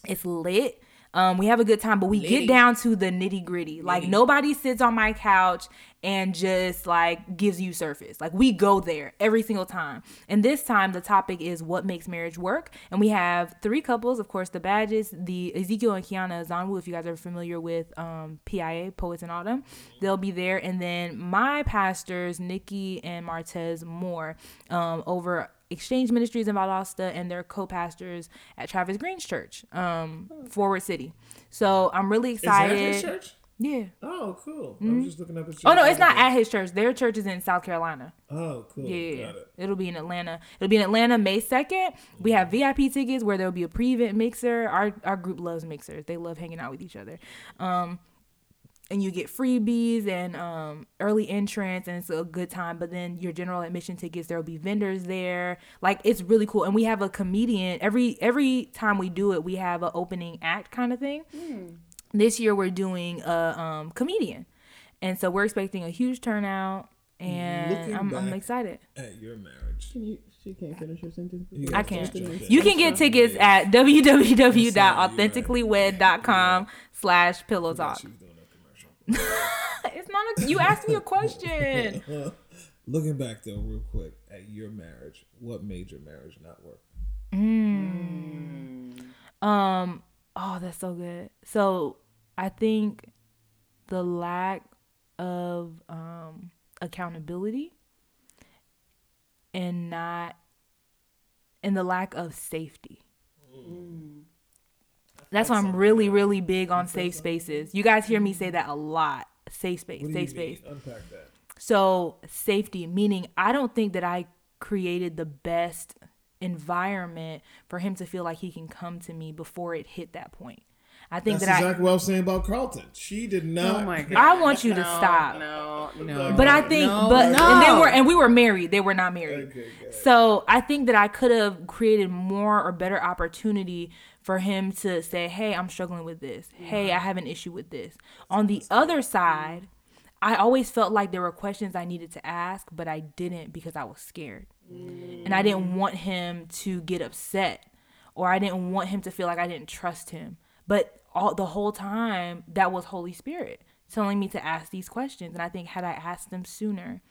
It's lit. Um, we have a good time, but we get down to the nitty gritty. Like nobody sits on my couch and just like gives you surface. Like we go there every single time. And this time the topic is what makes marriage work. And we have three couples, of course, the Badgetts, the Ezekiel and Kiana Azonwu, if you guys are familiar with um, PIA, Poets in Autumn, they'll be there. And then my pastors, Nikki and Martez Moore, um, over Exchange Ministries in Valdosta and their co-pastors at Travis Greene's church, um, Forward City. So I'm really Is that excited. his church? Yeah. Oh, cool. I was just looking up his church. Oh no, it's not at his church. Their church is in South Carolina. Oh, cool. Yeah, it. it'll be in Atlanta. It'll be in Atlanta May second. We have VIP tickets where there'll be a pre-event mixer. Our our group loves mixers. They love hanging out with each other. Um, and you get freebies and um early entrance, and it's a good time. But then your general admission tickets, there'll be vendors there. Like it's really cool. And we have a comedian every every time we do it. We have an opening act kind of thing. This year we're doing a um comedian, and so we're expecting a huge turnout. And I'm, I'm excited. At your marriage. Can you, she can't finish her sentence. You I can't. jump in. You can get tickets at www.authenticallywed.com slash pillow talk. She was doing a commercial. It's not a, you asked me a question. Looking back though, real quick at your marriage, what made your marriage not work? Um, oh, that's so good. So I think the lack of um accountability and not and the lack of safety. That's why I'm really, really big on safe spaces. You guys hear me say that a lot. Safe space, What do you safe space. mean? Unpack that. So safety, meaning I don't think that I created the best environment for him to feel like he can come to me before it hit that point. I think That's that exactly what I was saying about Carlton. She did oh not. Oh my god. I I want you to stop. No, no. But I think, No, but no. and they were, and we were married. They were not married. Okay, good. So I think that I could have created more or better opportunity for him to say, "Hey, I'm struggling with this. Hey, I have an issue with this." On the other side, I always felt like there were questions I needed to ask, but I didn't because I was scared, and I didn't want him to get upset, or I didn't want him to feel like I didn't trust him. But all the whole time, that was Holy Spirit telling me to ask these questions. And I think had I asked them sooner,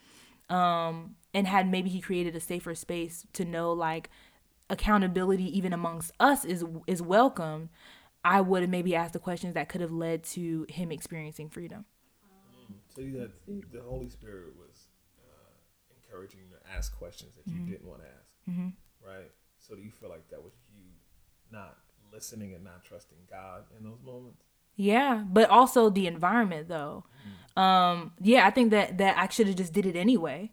um, and had maybe he created a safer space to know like accountability even amongst us is is welcome, I would have maybe asked the questions that could have led to him experiencing freedom. So you had the Holy Spirit was uh, encouraging you to ask questions that you Mm-hmm. didn't want to ask, right? So do you feel like that was you not listening and not trusting God in those moments? Yeah, but also the environment though. Um, yeah, I think that that I should have just did it anyway.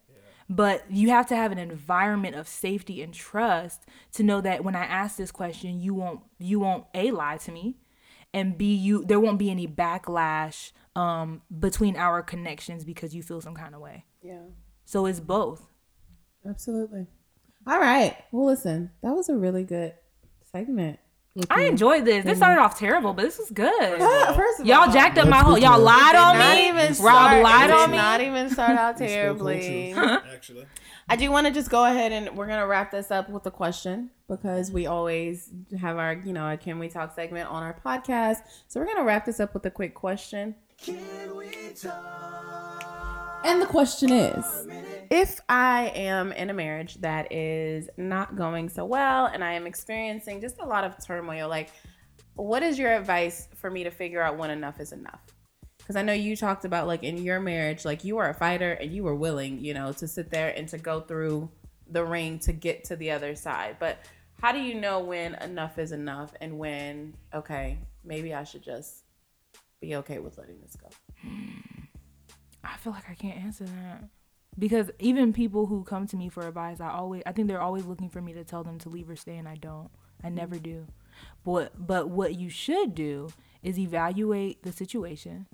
But you have to have an environment of safety and trust to know that when I ask this question, you won't you won't a lie to me, and b you there won't be any backlash um between our connections because you feel some kind of way. Yeah. So it's both. Absolutely. All right. Well, listen, that was a really good segment. With I you. enjoyed this. This mm-hmm. started off terrible, but this was good. First of Y'all all, jacked up my whole. Y'all lied on me. even Rob start, lied it on me. Not even start out You spoke terribly. truth, actually. I do want to just go ahead and we're gonna wrap this up with a question because we always have our, you know, a Can We Talk segment on our podcast. So we're gonna wrap this up with a quick question. And the question is, If I am in a marriage that is not going so well and I am experiencing just a lot of turmoil, like what is your advice for me to figure out when enough is enough? Because I know you talked about like in your marriage, like you were a fighter and you were willing, you know, to sit there and to go through the ring to get to the other side. But how do you know when enough is enough and when, okay, maybe I should just be okay with letting this go? I feel like I can't answer that because even people who come to me for advice, I always I think they're always looking for me to tell them to leave or stay, and I don't. I never do. But but what you should do is evaluate the situation.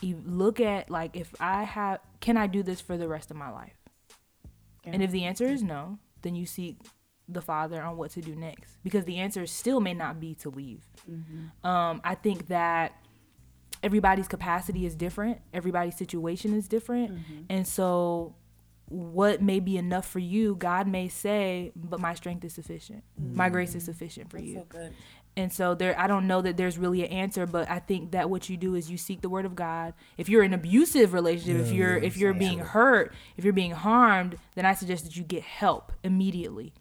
You look at like if I have can I do this for the rest of my life? And if the answer is no, then you seek the father on what to do next because the answer still may not be to leave. Um, I think that everybody's capacity is different. Everybody's situation is different. Mm-hmm. And so what may be enough for you god may say but my strength is sufficient. My mm. grace is sufficient for you. good. and so there i don't know that there's really an answer but i think that what you do is you seek the word of god. If you're in an abusive relationship if you're if you're being hurt if you're being harmed then i suggest that you get help immediately.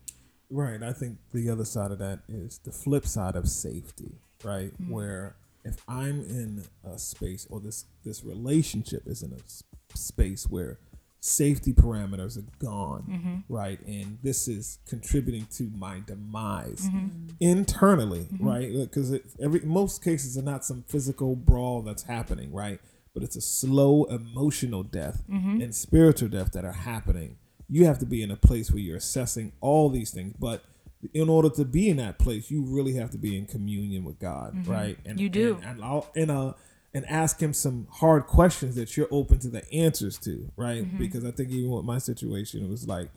Right. I think the other side of that is the flip side of safety, right? Mm. Where if I'm in a space or this this relationship is in a space where safety parameters are gone, mm-hmm. right? And this is contributing to my demise mm-hmm. internally, mm-hmm. right? Because every most cases are not some physical brawl that's happening, right? But it's a slow emotional death and spiritual death that are happening. You have to be in a place where you're assessing all these things, but in order to be in that place, you really have to be in communion with God, right? And You do. and, and, and uh and ask him some hard questions that you're open to the answers to, right? Mm-hmm. Because I think even with my situation, it was like,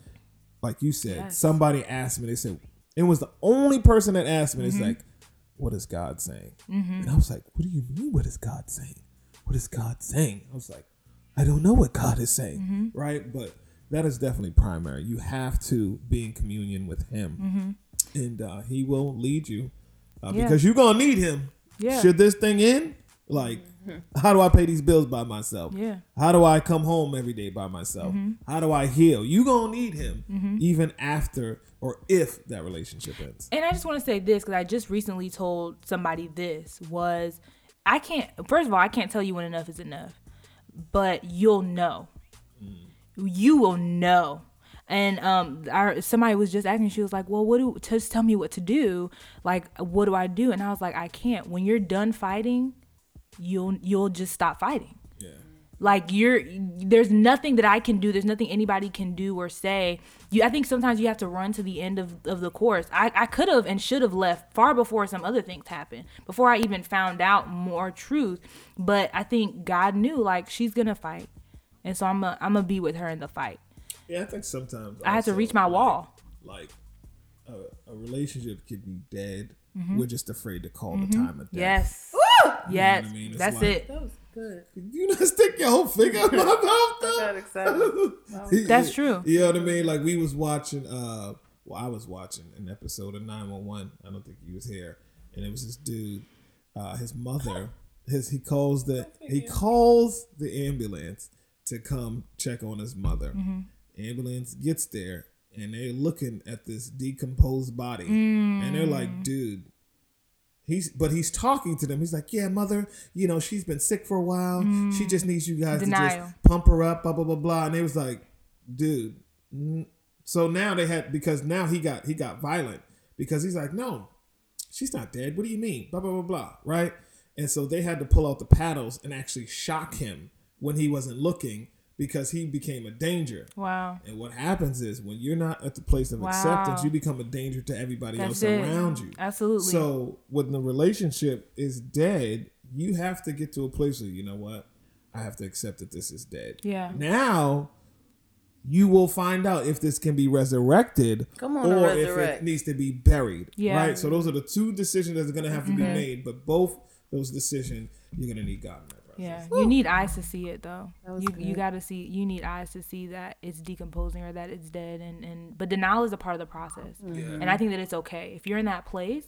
like you said, Yes. somebody asked me. They said it was the only person that asked me. It's Mm-hmm. like, what is God saying? And I was like, what do you mean? What is God saying? What is God saying? I was like, I don't know what God is saying, Mm-hmm. right? But that is definitely primary. You have to be in communion with Him, and uh, He will lead you uh, Mm-hmm. Yeah. because you're gonna need Him. Yeah. Should this thing end, like, how do I pay these bills by myself? Yeah. How do I come home every day by myself? How do I heal? You gonna need Him even after or if that relationship ends. And I just want to say this because I just recently told somebody this was I can't first of all I can't tell you when enough is enough, but you'll know. You will know. And um, our, somebody was just asking. She was like, "Well, what do just tell me what to do? Like, what do I do?" And I was like, "I can't. When you're done fighting, you'll you'll just stop fighting." Yeah. like you're there's nothing that i can do there's nothing anybody can do or say you i think sometimes you have to run to the end of, of the course i, I could have and should have left far before some other things happened before i even found out more truth but i think god knew like she's gonna fight and so i'm gonna I'm gonna be with her in the fight Yeah, I think sometimes i had to reach my like- wall Like a, a relationship could be dead. Mm-hmm. We're just afraid to call the time of death. yes yes I mean? That's like- it That was Good. You not stick your whole finger in my mouth though. got excited. That's true. You know what I mean? Like we was watching uh well I was watching an episode of 911. I don't think he was here. And it was this dude, uh his mother his he calls the he calls the ambulance to come check on his mother. Mm-hmm. Ambulance gets there and they're looking at this decomposed body and they're Mm. like, dude. He's but he's talking to them. He's like, yeah, mother, you know she's been sick for a while. She just needs you guys to just pump her up, blah blah blah blah. And they was like, dude. mm. So now they had because now he got he got violent because he's like, no, she's not dead. What do you mean? Blah blah blah blah. Right? And so they had to pull out the paddles and actually shock him when he wasn't looking because he became a danger. Wow. And what happens is when you're not at the place of Wow. acceptance, you become a danger to everybody That's else it. around you. Absolutely. So when the relationship is dead, you have to get to a place where you know what, I have to accept that this is dead. Yeah. Now you will find out if this can be resurrected Come on, or if it needs to be buried. Yeah. Right. So those are the two decisions that are going to have to be Mm-hmm. made. But both those decisions, you're going to need God in that process. Yeah, you need eyes to see it though. was You you got to see. You need eyes to see that it's decomposing or that it's dead, and and but denial is a part of the process. And I think that it's okay if you're in that place,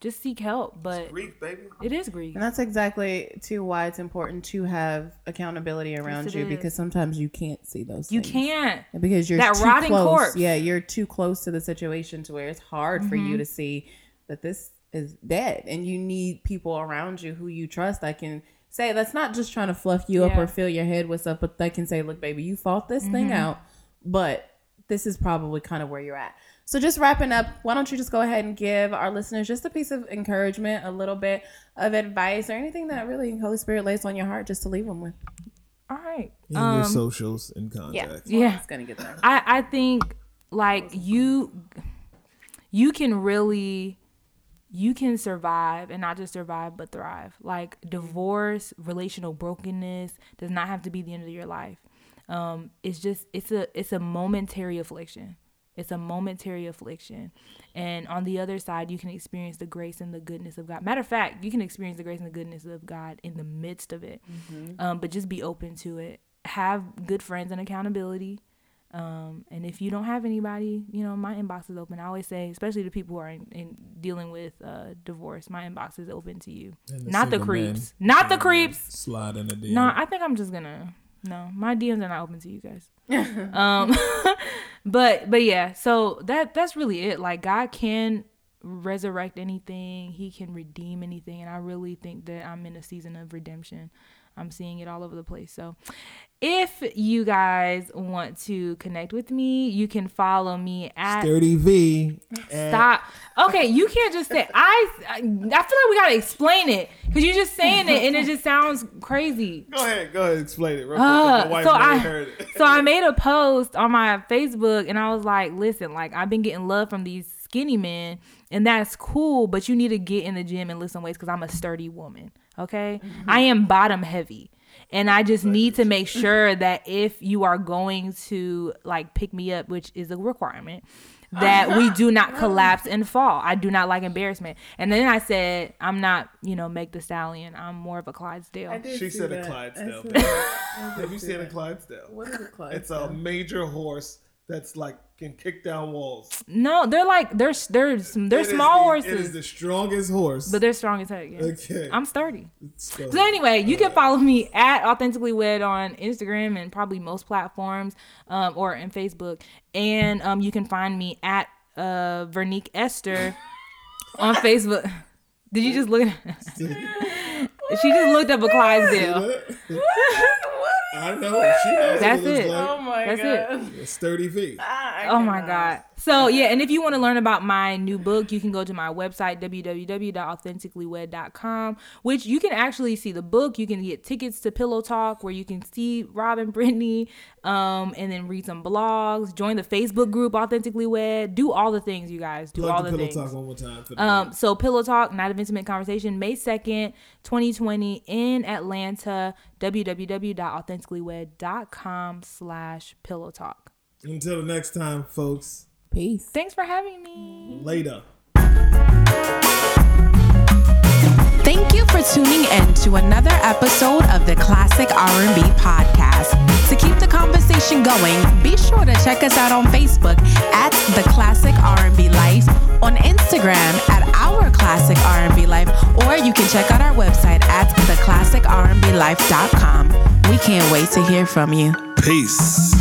just seek help. But Grief, baby. it is grief. And that's exactly too why it's important to have accountability around it you is. because sometimes you can't see those. You things. can't. because you're That too rotting close. corpse. Yeah, you're too close to the situation to where it's hard for Mm-hmm. you to see that this is dead, and you need people around you who you trust that can say that's not just trying to fluff you up or fill your head with stuff, but they can say, "Look, baby, you fought this thing Mm-hmm. out, but this is probably kind of where you're at." So just wrapping up, why don't you just go ahead and give our listeners just a piece of encouragement, a little bit of advice, or anything that really Holy Spirit lays on your heart, just to leave them with. All right. In Um, your socials and Yeah, contacts. Yeah. it's gonna get there. I I think like you you can really you can survive and not just survive but thrive. Like divorce, relational brokenness does not have to be the end of your life. Um it's just it's a it's a momentary affliction. It's a momentary affliction. And on the other side, you can experience the grace and the goodness of God. Matter of fact, you can experience the grace and the goodness of God in the midst of it. Um, but just be open to it. Have good friends and accountability. Um, and if you don't have anybody, you know, my inbox is open. I always say, especially to people who are in, in dealing with uh, divorce, my inbox is open to you. And Not the single man creeps. Not the creeps. Slide in the DM. No, I think I'm just gonna. No, my DMs are not open to you guys. um, but but yeah, so that that's really it. Like God can resurrect anything. He can redeem anything, and I really think that I'm in a season of redemption. I'm seeing it all over the place. So, if you guys want to connect with me, you can follow me at Sturdy V. Stop. Okay, you can't just say I. I feel like we gotta explain it because you're just saying it and it just sounds crazy. Go ahead, go ahead, explain it. Real Uh, quick. So I heard it. so I made a post on my Facebook and I was like, listen, like I've been getting love from these skinny men and that's cool, but you need to get in the gym and lift some weights because I'm a sturdy woman. Okay, I am bottom heavy. And I just need to make sure that if you are going to like pick me up, which is a requirement, that we do not collapse and fall. I do not like embarrassment. And then I said, I'm not, you know, Megan Thee Stallion. I'm more of a Clydesdale. She said a Clydesdale. Have you seen a Clydesdale? What is a Clydesdale? It's a major horse that's like can kick down walls. No, they're like they're they're they're It small the- It is horses, the strongest horse. but they're strong as heck. Yeah. Okay. I'm sturdy. So- So anyway, you can follow me at authentically wed on Instagram and probably most platforms, um, or in Facebook, and um, you can find me at uh Vernique Esther on Facebook. Did you just look? At she just looked up a Clydesdale. I know. She knows That's what it. like. Oh my That's god. it. A sturdy V. I Oh my god. So yeah, and if you want to learn about my new book, you can go to my website www.authenticallywed.com, which you can actually see the book. You can get tickets to Pillow Talk, where you can see Rob and Brittany, um, and then read some blogs. Join the Facebook group Authentically Wed. Do all the things, you guys. Do all the the pillow things. talk one more time. Um, so Pillow Talk, Night of Intimate Conversation, May 2nd, 2020 in Atlanta, www.authenticallywed.com slash pillow talk. Until the next time, folks. Peace. Thanks for having me. Later. Thank you for tuning in to another episode of the Classic R&B Podcast. To keep the conversation going, be sure to check us out on Facebook at The Classic R&B Life, on Instagram at Our Classic R&B Life, or you can check out our website at theclassicrnblife.com. We can't wait to hear from you. Peace.